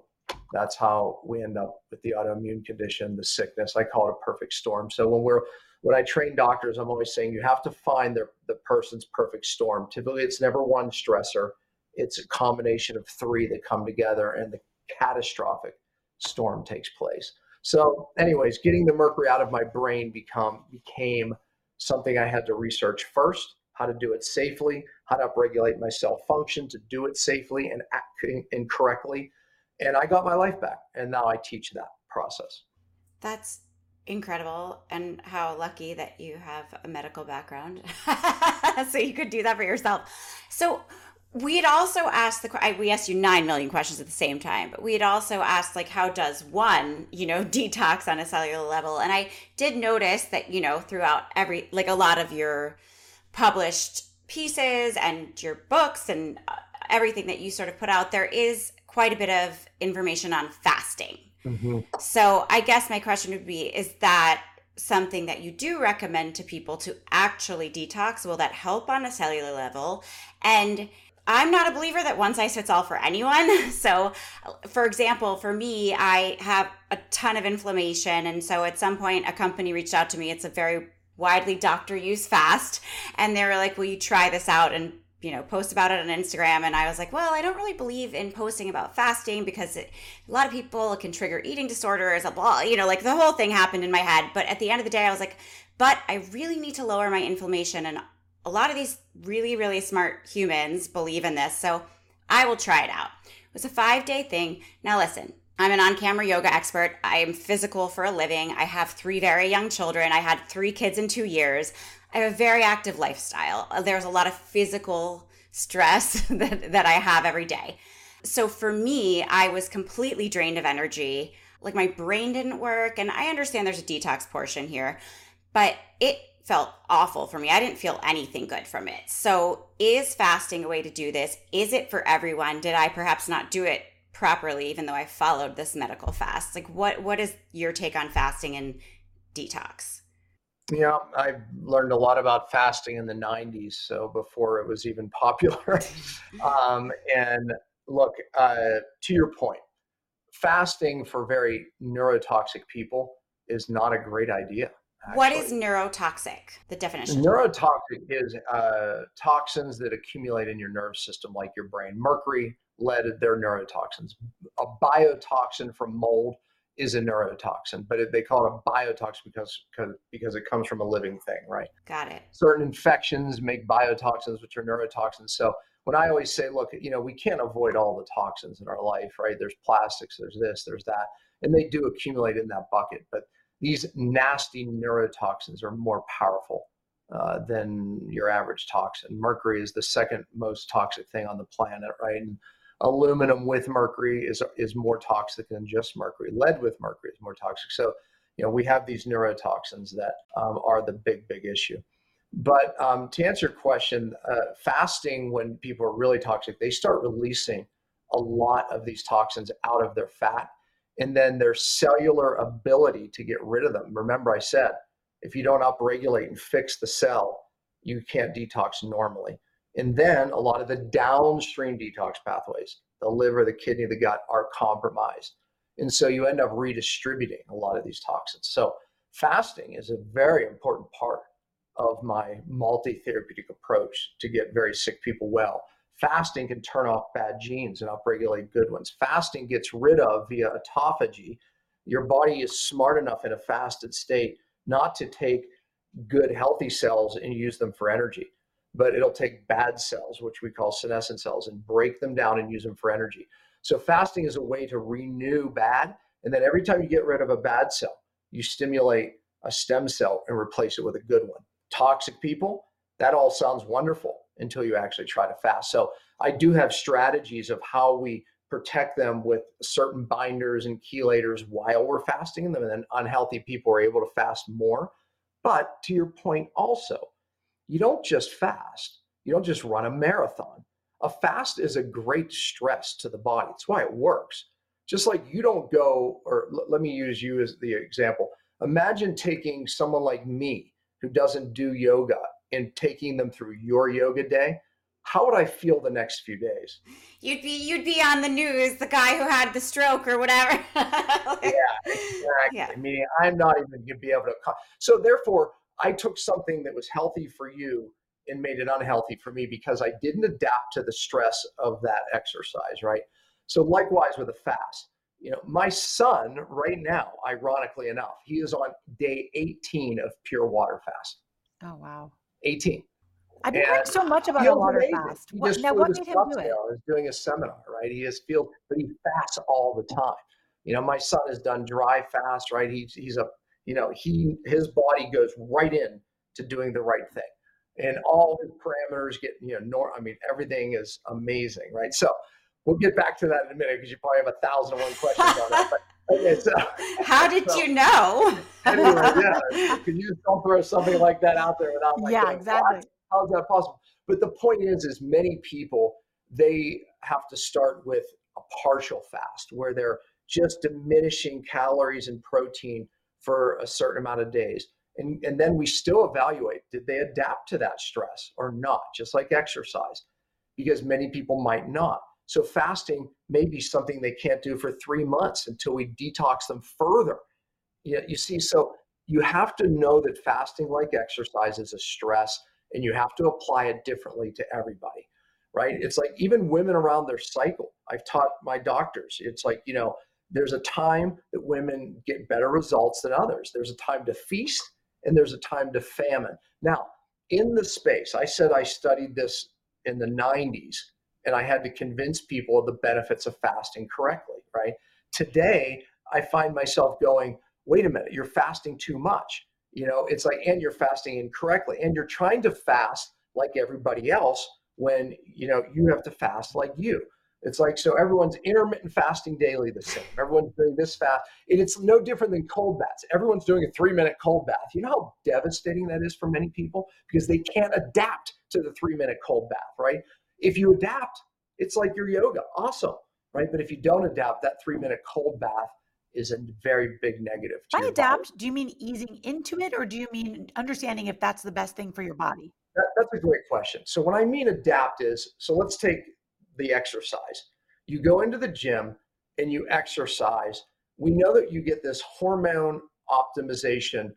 C: That's how we end up with the autoimmune condition, the sickness. I call it a perfect storm. So when we're when I train doctors, I'm always saying you have to find their, the person's perfect storm. Typically, it's never one stressor. It's a combination of three that come together, and the catastrophic storm takes place. So, anyways, getting the mercury out of my brain become became something I had to research first, how to do it safely, how to upregulate my cell function to do it safely and and correctly. And I got my life back, and now I teach that process.
A: That's incredible, and how lucky that you have a medical background, so you could do that for yourself. So, we had also asked the we asked you 9 million questions at the same time but we had also asked like how does one you know detox on a cellular level? And i did notice that you know throughout every like a lot of your published pieces and your books and uh, everything that you sort of put out there is quite a bit of information on fasting. Mm-hmm. so i guess my question would be is that something that you do recommend to people to actually detox? Will that help on a cellular level? And I'm not a believer that one size fits all for anyone. So, for example, for me, I have a ton of inflammation. And so at some point, a company reached out to me. It's a very widely doctor used fast. And they were like, Will you try this out and you know post about it on instagram and i was like well i don't really believe in posting about fasting because it, a lot of people can trigger eating disorders a blah you know like the whole thing happened in my head but at the end of the day i was like but i really need to lower my inflammation and a lot of these really, really smart humans believe in this. So I will try it out. It was a five day thing. Now, listen, I'm an on camera yoga expert. I am physical for a living. I have three very young children. I had three kids in two years. I have a very active lifestyle. Uh, there's a lot of physical stress that, that I have every day. So for me, I was completely drained of energy. Like my brain didn't work. And I understand there's a detox portion here, but it felt awful for me. I didn't feel anything good from it. So, is fasting a way to do this? Is it for everyone? Did I perhaps not do it properly even though I followed this medical fast? Like what what is your take on fasting and detox?
C: Yeah, I learned a lot about fasting in the 90s, so before it was even popular. um, and look, uh, to your point, fasting for very neurotoxic people is not a great idea.
A: Actually. What is neurotoxic? The definition.
C: Neurotoxic is uh, toxins that accumulate in your nerve system, like your brain. Mercury, lead, they're neurotoxins. A biotoxin from mold is a neurotoxin, but it, they call it a biotoxin because, because because it comes from a living thing, right?
A: Got it.
C: Certain infections make biotoxins, which are neurotoxins. So when I always say, look, you know, we can't avoid all the toxins in our life, right? There's plastics, there's this, there's that, and they do accumulate in that bucket, but these nasty neurotoxins are more powerful uh, than your average toxin. Mercury is the second most toxic thing on the planet, right? And aluminum with mercury is is more toxic than just mercury. Lead with mercury is more toxic. So, you know, we have these neurotoxins that um, are the big, big issue. But um, to answer your question, uh, fasting when people are really toxic, they start releasing a lot of these toxins out of their fat and then their cellular ability to get rid of them. Remember, I said if you don't upregulate and fix the cell, you can't detox normally. And then a lot of the downstream detox pathways, the liver, the kidney, the gut are compromised. And so you end up redistributing a lot of these toxins. So fasting is a very important part of my multi therapeutic approach to get very sick people well. Fasting can turn off bad genes and upregulate good ones. Fasting gets rid of via autophagy. Your body is smart enough in a fasted state not to take good, healthy cells and use them for energy, but it'll take bad cells, which we call senescent cells, and break them down and use them for energy. So, fasting is a way to renew bad. And then every time you get rid of a bad cell, you stimulate a stem cell and replace it with a good one. Toxic people, that all sounds wonderful until you actually try to fast. So, I do have strategies of how we protect them with certain binders and chelators while we're fasting them. And then unhealthy people are able to fast more. But to your point, also, you don't just fast, you don't just run a marathon. A fast is a great stress to the body. That's why it works. Just like you don't go, or l- let me use you as the example. Imagine taking someone like me who doesn't do yoga and taking them through your yoga day how would I feel the next few days?
A: You'd be you'd be on the news, the guy who had the stroke or whatever.
C: yeah, exactly. Yeah. Meaning I'm not even to be able to. So therefore, I took something that was healthy for you and made it unhealthy for me because I didn't adapt to the stress of that exercise, right? So likewise with a fast. You know, my son right now, ironically enough, he is on day 18 of pure water fast.
B: Oh wow.
C: 18.
B: I've been hearing so much about a water amazing. fast. What, now, what made him do it?
C: He's doing a seminar, right? He just feels, but he fasts all the time. You know, my son has done dry fast, right? He's he's a, you know, he his body goes right in to doing the right thing, and all his parameters get, you know, nor, I mean, everything is amazing, right? So we'll get back to that in a minute because you probably have a thousand and one questions on that. But okay, so
A: how did so, you know?
C: anyway, yeah, because you just don't throw something like that out there without like,
B: yeah, exactly.
C: How is that possible? But the point is, is many people they have to start with a partial fast where they're just diminishing calories and protein for a certain amount of days. And, and then we still evaluate did they adapt to that stress or not, just like exercise, because many people might not. So fasting may be something they can't do for three months until we detox them further. You, you see, so you have to know that fasting, like exercise, is a stress and you have to apply it differently to everybody right? It's like even women around their cycle. I've taught my doctors it's like you know there's a time that women get better results than others. There's a time to feast and there's a time to famine. Now in the space i said i studied this in the 90s and i had to convince people of the benefits of fasting correctly right? Today i find myself going wait a minute you're fasting too much. You know it's like and you're fasting incorrectly and you're trying to fast like everybody else when you know you have to fast like you. It's like so everyone's intermittent fasting daily the same. Everyone's doing this fast and it's no different than cold baths. Everyone's doing a three minute cold bath. You know how devastating that is for many people? Because they can't adapt to the three minute cold bath right if you adapt it's like your yoga awesome right but if you don't adapt that three minute cold bath is a very big negative.
B: By adapt, body. do you mean easing into it or do you mean understanding if that's the best thing for your body?
C: That, that's a great question. So, when I mean adapt, is so let's take the exercise. You go into the gym and you exercise. We know that you get this hormone optimization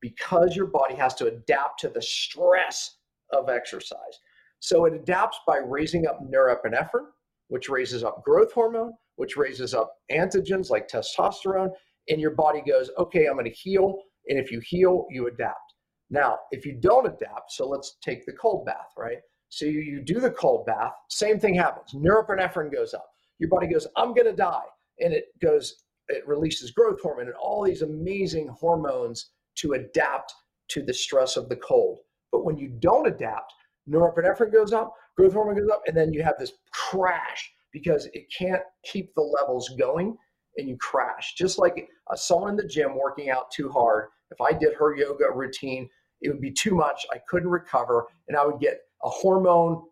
C: because your body has to adapt to the stress of exercise. So, it adapts by raising up norepinephrine, which raises up growth hormone which raises up antigens like testosterone, and your body goes, okay, I'm going to heal. And if you heal, you adapt. Now, if you don't adapt, so let's take the cold bath, right? So you, you do the cold bath, same thing happens. Norepinephrine goes up. Your body goes, I'm going to die. And it goes, it releases growth hormone and all these amazing hormones to adapt to the stress of the cold. But when you don't adapt, norepinephrine goes up, growth hormone goes up, and then you have this crash because it can't keep the levels going and you crash. Just like someone in the gym working out too hard, if I did her yoga routine, it would be too much. I couldn't recover and I would get a hormone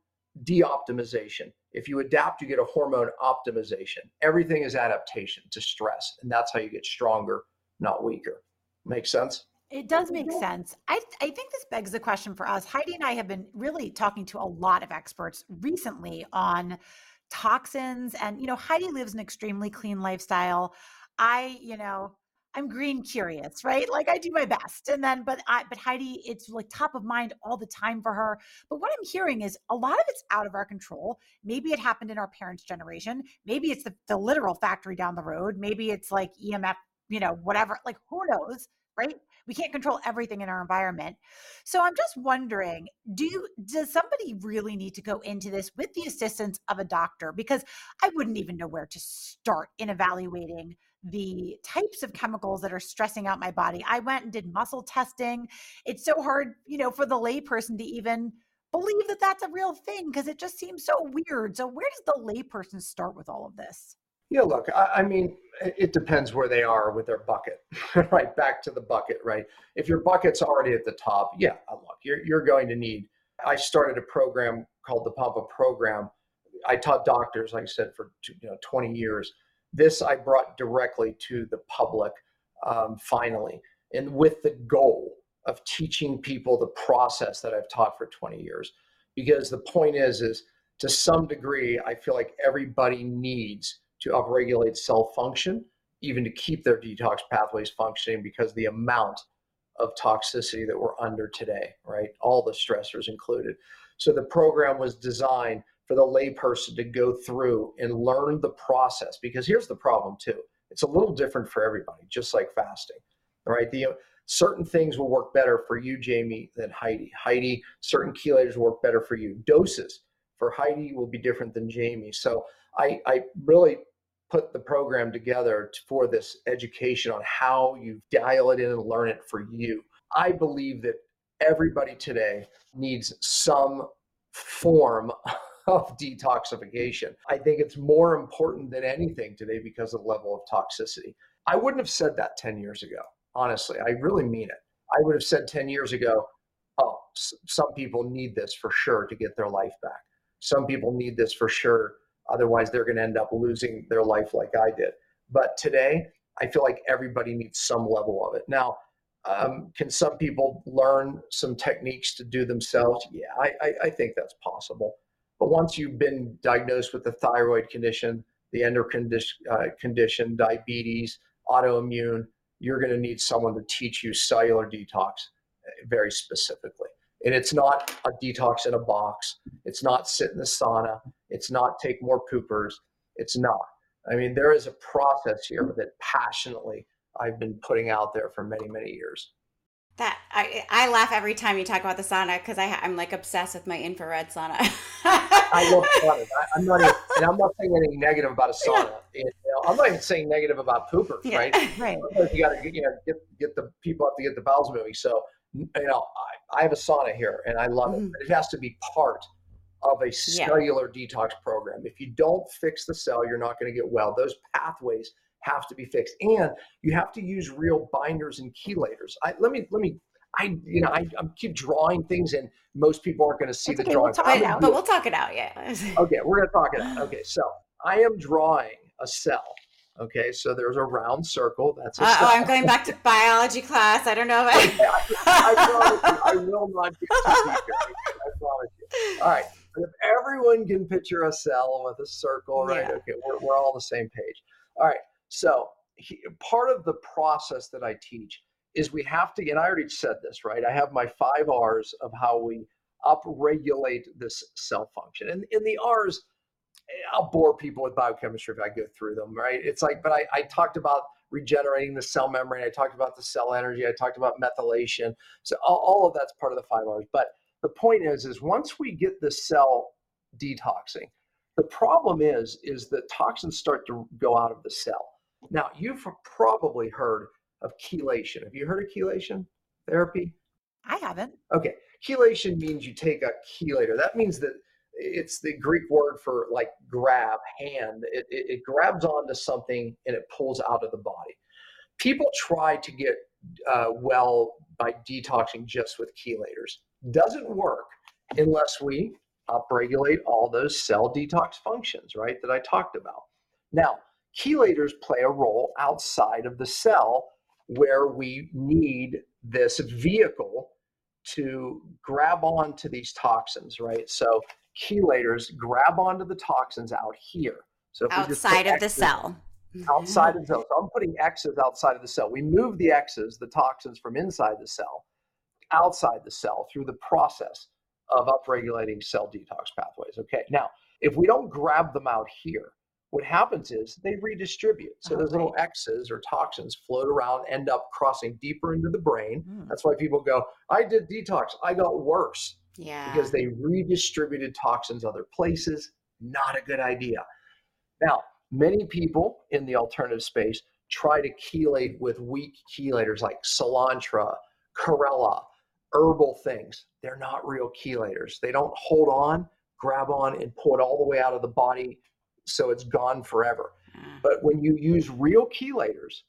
C: de-optimization. If you adapt, you get a hormone optimization. Everything is adaptation to stress, and that's how you get stronger, not weaker. Make sense?
B: It does make sense. I, I think this begs the question for us. Heidi and I have been really talking to a lot of experts recently on toxins. And, you know, Heidi lives an extremely clean lifestyle. I, you know, I'm green curious, right? Like I do my best. And then, but I, but Heidi, it's like top of mind all the time for her. But what I'm hearing is a lot of it's out of our control. Maybe it happened in our parents' generation. Maybe it's the, the literal factory down the road. Maybe it's like EMF, you know, whatever. Like who knows, right? We can't control everything in our environment. So I'm just wondering, do does somebody really need to go into this with the assistance of a doctor? Because I wouldn't even know where to start in evaluating the types of chemicals that are stressing out my body. I went and did muscle testing. It's so hard, you know, for the layperson to even believe that that's a real thing because it just seems so weird. So where does the layperson start with all of this?
C: Yeah, look, I, I mean, it depends where they are with their bucket, right? Back to the bucket, right? If your bucket's already at the top, yeah, uh, look, you're, you're going to need. I started a program called the Pompa Program. I taught doctors, like I said, for you know 20 years this I brought directly to the public um, finally, and with the goal of teaching people the process that I've taught for 20 years. Because the point is, is to some degree, I feel like everybody needs to upregulate cell function, even to keep their detox pathways functioning, because the amount of toxicity that we're under today, right? All the stressors included. So the program was designed for the layperson to go through and learn the process because here's the problem too it's a little different for everybody just like fasting right? the certain things will work better for you jamie than heidi heidi certain chelators work better for you doses for heidi will be different than jamie so i i really put the program together for this education on how you dial it in and learn it for you i believe that everybody today needs some form of detoxification. I think it's more important than anything today because of the level of toxicity. I wouldn't have said that 10 years ago, honestly. I really mean it. I would have said 10 years ago, oh, some people need this for sure to get their life back. Some people need this for sure. Otherwise, they're going to end up losing their life like I did. But today, I feel like everybody needs some level of it. Now, um, can some people learn some techniques to do themselves? Yeah, I, I, I think that's possible. But once you've been diagnosed with the thyroid condition, the endocrine uh, condition, diabetes, autoimmune, you're going to need someone to teach you cellular detox uh, very specifically. And it's not a detox in a box. It's not sit in the sauna. It's not take more poopers. It's not. I mean, there is a process here that passionately I've been putting out there for many, many years.
A: That I I laugh every time you talk about the sauna because I I'm like obsessed with my infrared sauna.
C: I love sauna. I, am not, even, and I'm not saying anything negative about a sauna. Yeah. You know, I'm not even saying negative about poopers, yeah. right?
B: Right.
C: You got to you know get get the people up to get the bowels moving. So you know, I, I have a sauna here, and I love mm. it. But it has to be part of a cellular yeah. detox program. If you don't fix the cell, you're not going to get well. Those pathways have to be fixed, and you have to use real binders and chelators. I, let me let me. I you know I, I keep drawing things, and most people aren't going to see That's the okay, drawing.
A: We'll talk it out, but we'll talk it out. Yeah.
C: okay, we're going to talk it out. Okay, so I am drawing a cell. Okay, so there's a round circle. That's a uh,
A: oh, I'm going back to biology class. I don't know. If
C: I, I, promise you, I will not get too deep. I promise you. All right. If everyone can picture a cell with a circle, right? Yeah. Okay, we're, we're all on the same page. All right. So he, part of the process that I teach is we have to, and I already said this, right? I have my five R's of how we upregulate this cell function. And in the R's, I'll bore people with biochemistry if I go through them, right? It's like, but I, I talked about regenerating the cell membrane. I talked about the cell energy. I talked about methylation. So all, all of that's part of the five R's. But the point is, is once we get the cell detoxing, the problem is, is that toxins start to go out of the cell. Now, you've probably heard of chelation. Have you heard of chelation therapy?
B: I haven't.
C: Okay. Chelation means you take a chelator. That means that it's the Greek word for like grab, hand. It, it, it grabs onto something and it pulls out of the body. People try to get uh, well by detoxing just with chelators. Doesn't work unless we upregulate all those cell detox functions, right, that I talked about. Now, chelators play a role outside of the cell where we need this vehicle to grab onto these toxins, right? So chelators grab onto the toxins out here.
A: So outside of the cell.
C: Outside of the cell. So I'm putting X's outside of the cell. We move the X's, the toxins from inside the cell, outside the cell through the process of upregulating cell detox pathways. Okay. Now, if we don't grab them out here, what happens is they redistribute. So those little X's or toxins float around, end up crossing deeper into the brain. Mm. That's why people go, I did detox, I got worse.
A: Yeah.
C: Because they redistributed toxins other places. Not a good idea. Now, many people in the alternative space try to chelate with weak chelators like cilantro, chlorella, herbal things. They're not real chelators. They don't hold on, grab on, and pull it all the way out of the body so it's gone forever. Mm. But when you use real chelators,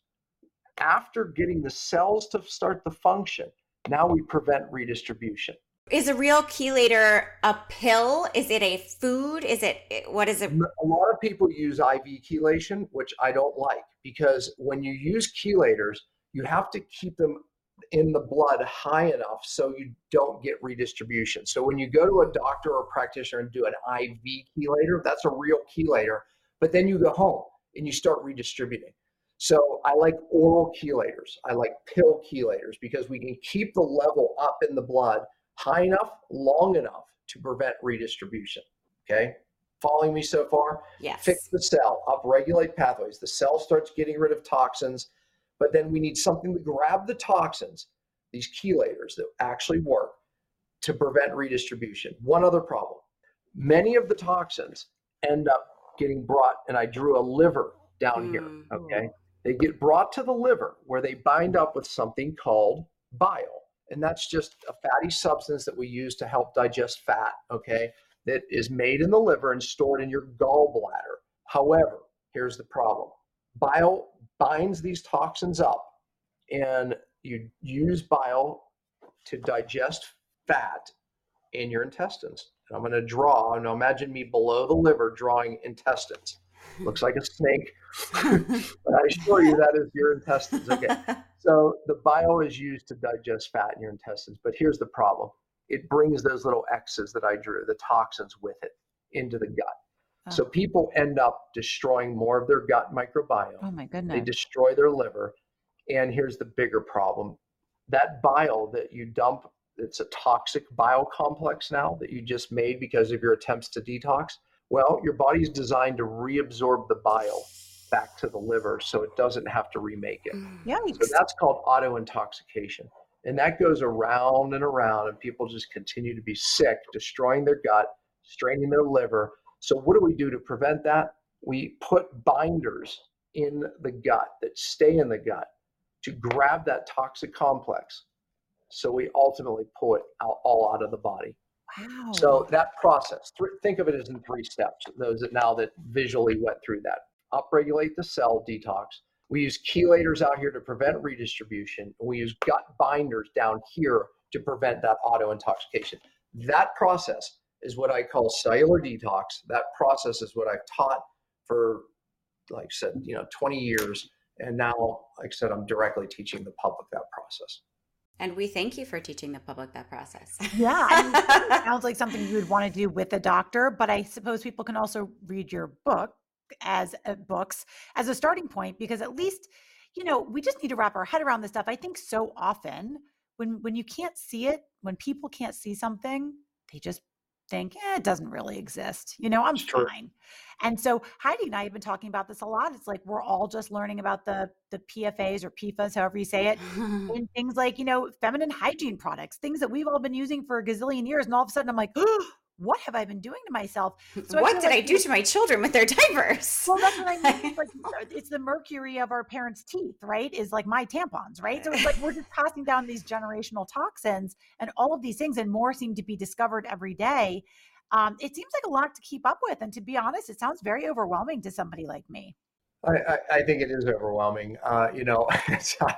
C: after getting the cells to start the function, now we prevent redistribution.
A: Is a real chelator a pill? Is it a food? Is it what is it?
C: A lot of people use IV chelation, which I don't like because when you use chelators, you have to keep them in the blood high enough so you don't get redistribution. So when you go to a doctor or practitioner and do an IV chelator, that's a real chelator, but then you go home and you start redistributing. So I like oral chelators. I like pill chelators because we can keep the level up in the blood high enough, long enough to prevent redistribution. Okay. Following me so far?
A: Yes.
C: Fix the cell, upregulate pathways. The cell starts getting rid of toxins but then we need something to grab the toxins, these chelators that actually work to prevent redistribution. One other problem many of the toxins end up getting brought, and I drew a liver down mm. here. Okay. They get brought to the liver where they bind up with something called bile. And that's just a fatty substance that we use to help digest fat. Okay. That is made in the liver and stored in your gallbladder. However, here's the problem bile binds these toxins up and you use bile to digest fat in your intestines. And I'm going to draw, now imagine me below the liver drawing intestines. Looks like a snake, but I assure you that is your intestines. Okay. So the bile is used to digest fat in your intestines, but here's the problem it brings those little X's that I drew, the toxins with it, into the gut. So people end up destroying more of their gut microbiome.
B: Oh my goodness.
C: They destroy their liver. And here's the bigger problem. That bile that you dump, it's a toxic bile complex now that you just made because of your attempts to detox. Well, your body's designed to reabsorb the bile back to the liver so it doesn't have to remake it.
B: Yeah.
C: So that's called auto intoxication. And that goes around and around, and people just continue to be sick, destroying their gut, straining their liver, so, what do we do to prevent that? We put binders in the gut that stay in the gut to grab that toxic complex. So, we ultimately pull it out, all out of the body.
B: Wow.
C: So, that process, think of it as in three steps. Those that now that visually went through that upregulate the cell detox. We use chelators out here to prevent redistribution. We use gut binders down here to prevent that auto intoxication. That process is what I call cellular detox. That process is what I've taught for, like I said, you know, 20 years. And now, like I said, I'm directly teaching the public that process.
A: And we thank you for teaching the public that process.
B: Yeah. I mean, sounds like something you would want to do with a doctor, but I suppose people can also read your book as uh, books as a starting point because at least, you know, we just need to wrap our head around this stuff. I think so often when when you can't see it, when people can't see something, they just think eh, it doesn't really exist. You know, I'm sure. fine. And so Heidi and I have been talking about this a lot. It's like we're all just learning about the the PFAs or PFAS, however you say it, and things like you know feminine hygiene products, things that we've all been using for a gazillion years, and all of a sudden I'm like, oh, what have I been doing to myself?
A: So what I did like, I do to my children with their diapers?
B: Well, that's what I mean. It's like it's the mercury of our parents' teeth, right? Is like my tampons, right? So it's like we're just passing down these generational toxins and all of these things, and more seem to be discovered every day. Um, it seems like a lot to keep up with, and to be honest, it sounds very overwhelming to somebody like me.
C: I, I, I think it is overwhelming. Uh, you know,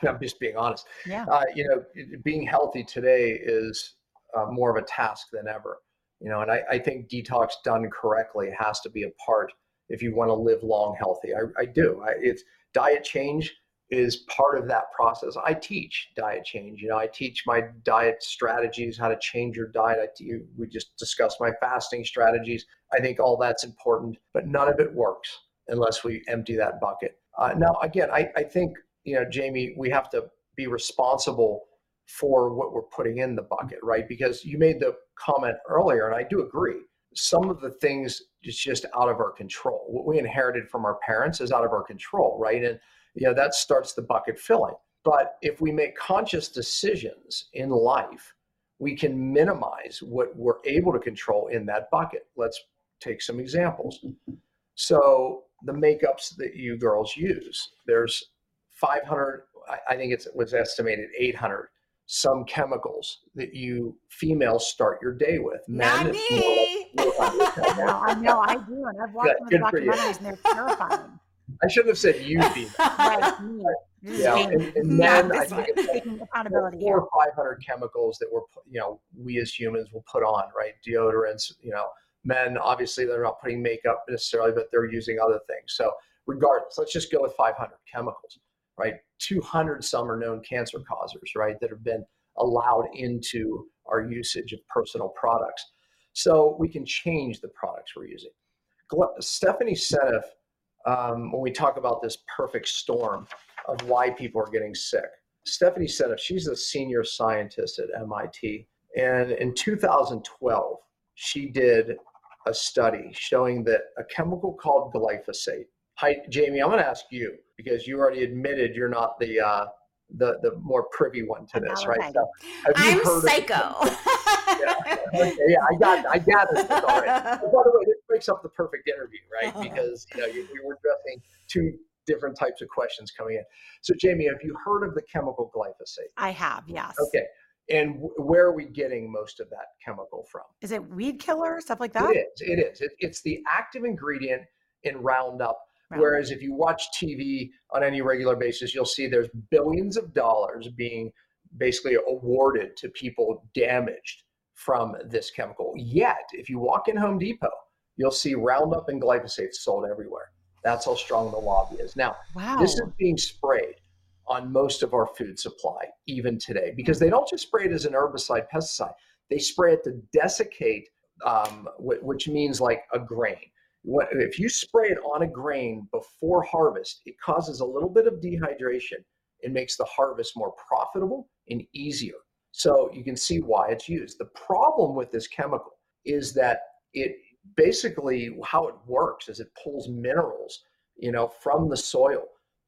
C: I'm just being honest.
B: Yeah.
C: Uh, you know, being healthy today is uh, more of a task than ever you know and I, I think detox done correctly has to be a part if you want to live long healthy i, I do I, it's diet change is part of that process. I teach diet change. You know, I teach my diet strategies, how to change your diet. I, we just discussed my fasting strategies. I think all that's important, but none of it works unless we empty that bucket. Uh, now, again, I, I think, you know, Jamie, we have to be responsible for what we're putting in the bucket, right? Because you made the comment earlier, and I do agree. Some of the things is just out of our control. What we inherited from our parents is out of our control, right? And you know that starts the bucket filling. But if we make conscious decisions in life, we can minimize what we're able to control in that bucket. Let's take some examples. So the makeups that you girls use, there's 500, I think it was estimated 800 some chemicals that you females start your day with.
A: Men Not me.
B: no, I know I do, and I've watched the documentaries, and they're terrifying.
C: I shouldn't have said you female. right, me. Yeah, and, and men, I think it's accountability. Four or five hundred chemicals that we're, you know, we as humans will put on, right? Deodorants, you know, men obviously they're not putting makeup necessarily, but they're using other things. So regardless, let's just go with 500 chemicals right? 200 some are known cancer causers, right, that have been allowed into our usage of personal products. So we can change the products we're using. Stephanie Seneff, um, when we talk about this perfect storm of why people are getting sick, Stephanie Seneff, she's a senior scientist at MIT. And in 2012, she did a study showing that a chemical called glyphosate. Hi, Jamie, I'm going to ask you because you already admitted you're not the uh, the the more privy one to this, right? So,
A: I'm psycho.
C: yeah. Okay, yeah, I got I got it already. by the way, this breaks up the perfect interview, right? Because you know you, we were addressing two different types of questions coming in. So, Jamie, have you heard of the chemical glyphosate?
B: I have, yes.
C: Okay. And w- where are we getting most of that chemical from?
B: Is it weed killer stuff like that?
C: It is. It is. It, it's the active ingredient in Roundup Right. Whereas if you watch TV on any regular basis, you'll see there's billions of dollars being basically awarded to people damaged from this chemical. Yet, if you walk in Home Depot, you'll see Roundup and glyphosate sold everywhere. That's how strong the lobby is. Now, wow. this is being sprayed on most of our food supply, even today, because they don't just spray it as an herbicide, pesticide. They spray it to desiccate, um, which means like a grain if you spray it on a grain before harvest, it causes a little bit of dehydration and makes the harvest more profitable and easier. So you can see why it's used. The problem with this chemical is that it basically how it works is it pulls minerals, you know, from the soil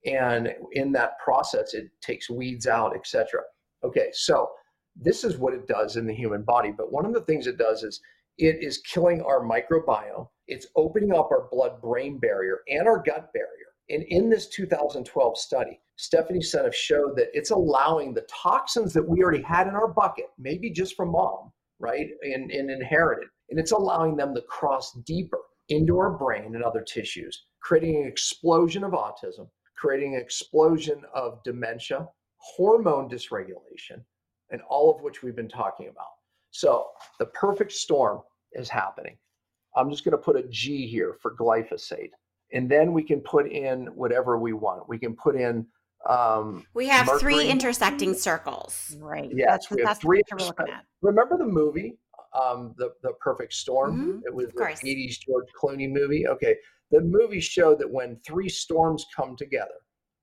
C: and in that process it takes weeds out, etc. Okay, so this is what it does in the human body, but one of the things it does is it is killing our microbiome. It's opening up our blood brain barrier and our gut barrier. And in this 2012 study, Stephanie Seneff showed that it's allowing the toxins that we already had in our bucket, maybe just from mom, right, and, and inherited, and it's allowing them to cross deeper into our brain and other tissues, creating an explosion of autism, creating an explosion of dementia, hormone dysregulation, and all of which we've been talking about. So the perfect storm is happening. I'm just going to put a G here for glyphosate. And then we can put in whatever we want. We can put in. Um,
A: we have mercury. three intersecting circles.
B: Right.
C: Yes, that's, we have three. Remember the movie, um, the the Perfect Storm? Mm-hmm. It was the '80s George Clooney movie. Okay, the movie showed that when three storms come together,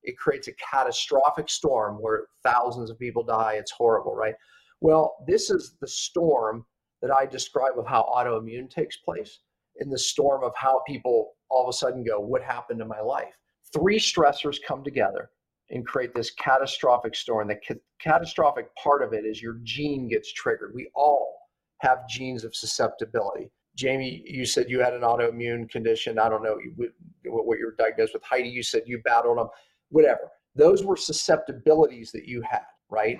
C: it creates a catastrophic storm where thousands of people die. It's horrible, right? Well, this is the storm that I describe of how autoimmune takes place in the storm of how people all of a sudden go, What happened to my life? Three stressors come together and create this catastrophic storm. The ca- catastrophic part of it is your gene gets triggered. We all have genes of susceptibility. Jamie, you said you had an autoimmune condition. I don't know what you're diagnosed with. Heidi, you said you battled them. Whatever. Those were susceptibilities that you had, right?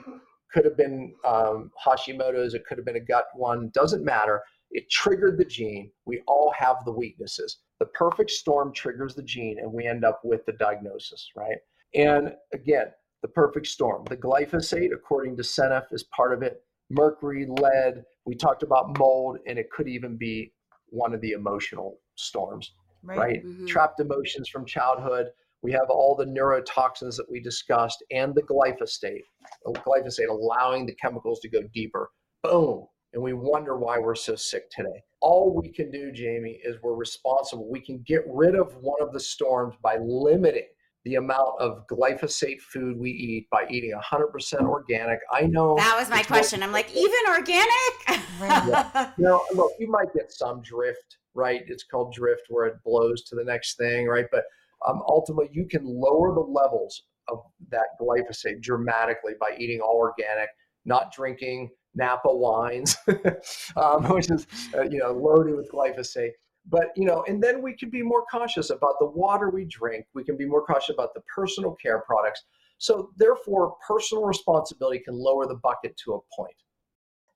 C: Could have been um, Hashimoto's, it could have been a gut one, doesn't matter. It triggered the gene. We all have the weaknesses. The perfect storm triggers the gene, and we end up with the diagnosis, right? And again, the perfect storm. The glyphosate, according to Seneff, is part of it. Mercury, lead, we talked about mold, and it could even be one of the emotional storms, right? right? Mm-hmm. Trapped emotions from childhood. We have all the neurotoxins that we discussed and the glyphosate, oh, glyphosate allowing the chemicals to go deeper. Boom. And we wonder why we're so sick today. All we can do, Jamie, is we're responsible. We can get rid of one of the storms by limiting the amount of glyphosate food we eat by eating 100% organic. I know
A: that was my question. I'm like, even organic?
C: yeah. Now, look, you might get some drift, right? It's called drift where it blows to the next thing, right? But um, ultimately, you can lower the levels of that glyphosate dramatically by eating all organic, not drinking Napa wines, um, which is uh, you know loaded with glyphosate. But you know and then we can be more cautious about the water we drink. We can be more cautious about the personal care products. So therefore personal responsibility can lower the bucket to a point.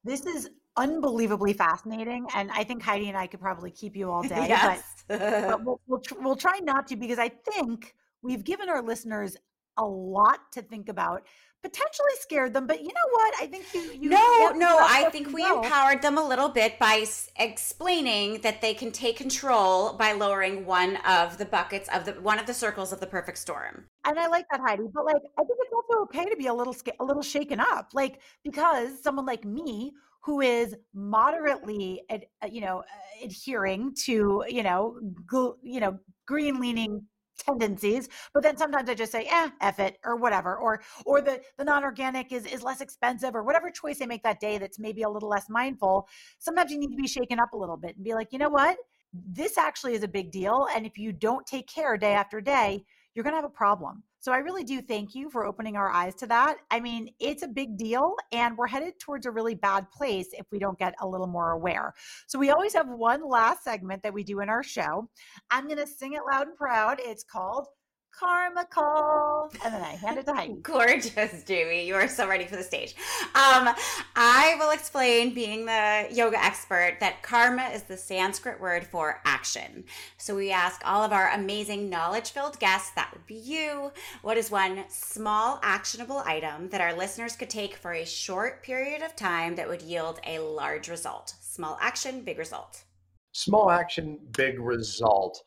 B: This is unbelievably fascinating and i think heidi and i could probably keep you all day yes. but, but we'll, we'll, tr- we'll try not to because i think we've given our listeners a lot to think about potentially scared them but you know what i think you, you
A: no no i think we know. empowered them a little bit by s- explaining that they can take control by lowering one of the buckets of the one of the circles of the perfect storm
B: and i like that heidi but like i think it's also okay to be a little a little shaken up like because someone like me who is moderately ad, you know adhering to you know go, you know green leaning tendencies but then sometimes i just say eh F it or whatever or or the the non-organic is is less expensive or whatever choice i make that day that's maybe a little less mindful sometimes you need to be shaken up a little bit and be like you know what? This actually is a big deal and if you don't take care day after day you're going to have a problem so I really do thank you for opening our eyes to that. I mean, it's a big deal, and we're headed towards a really bad place if we don't get a little more aware. So we always have one last segment that we do in our show. I'm going to sing it loud and proud. It's called Karma call. And then I hand it to Heidi.
A: Gorgeous, Jamie. You are so ready for the stage. Um, I will explain, being the yoga expert, that karma is the Sanskrit word for action. So we ask all of our amazing knowledge filled guests, that would be you, what is one small actionable item that our listeners could take for a short period of time that would yield a large result? Small action, big result.
C: Small action, big result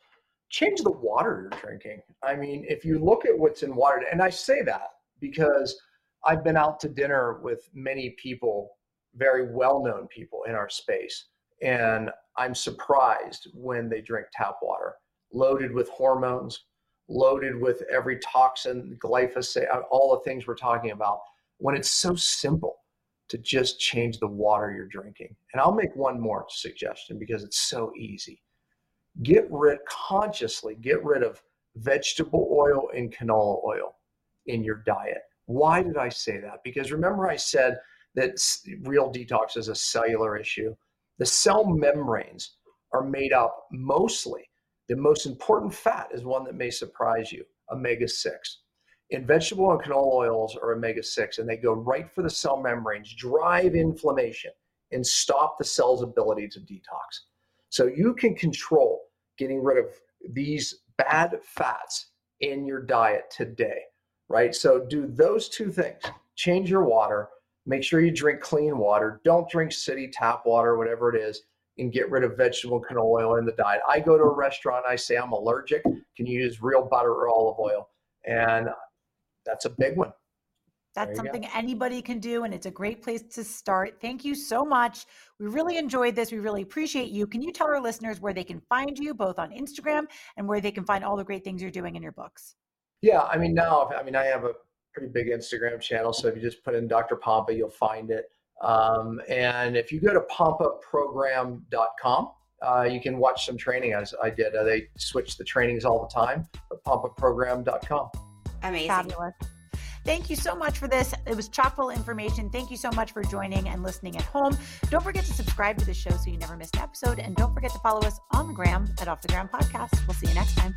C: change the water you're drinking. I mean, if you look at what's in water, and I say that because I've been out to dinner with many people, very well known people in our space, and I'm surprised when they drink tap water loaded with hormones, loaded with every toxin, glyphosate, uh, all the things we're talking about, when it's so simple to just change the water you're drinking. And I'll make one more suggestion because it's so easy get rid consciously get rid of vegetable oil and canola oil in your diet. Why did I say that? Because remember I said that real detox is a cellular issue. The cell membranes are made up mostly. The most important fat is one that may surprise you, omega 6. In vegetable and canola oils are omega 6, and they go right for the cell membranes, drive inflammation, and stop the cell's ability to detox. So you can control getting rid of these bad fats in your diet today, right? So do those two things. Change your water, make sure you drink clean water, don't drink city tap water, whatever it is, and get rid of vegetable canola oil in the diet. I go to a restaurant, I say I'm allergic, can you use real butter or olive oil? And that's a big one.
B: That's something go. anybody can do, and it's a great place to start. Thank you so much. We really enjoyed this. We really appreciate you. Can you tell our listeners where they can find you, both on Instagram and where they can find all the great things you're doing in your books?
C: Yeah, I mean, now, I mean, I have a pretty big Instagram channel. So if you just put in Dr. Pompa, you'll find it. Um, and if you go to pompaprogram.com, uh, you can watch some training as I did. Uh, they switch the trainings all the time, but pompaprogram.com.
A: Amazing.
B: Fabulous. Thank you so much for this. It was chock full information. Thank you so much for joining and listening at home. Don't forget to subscribe to the show so you never miss an episode. And don't forget to follow us on the gram at Off the Gram Podcast. We'll see you next time.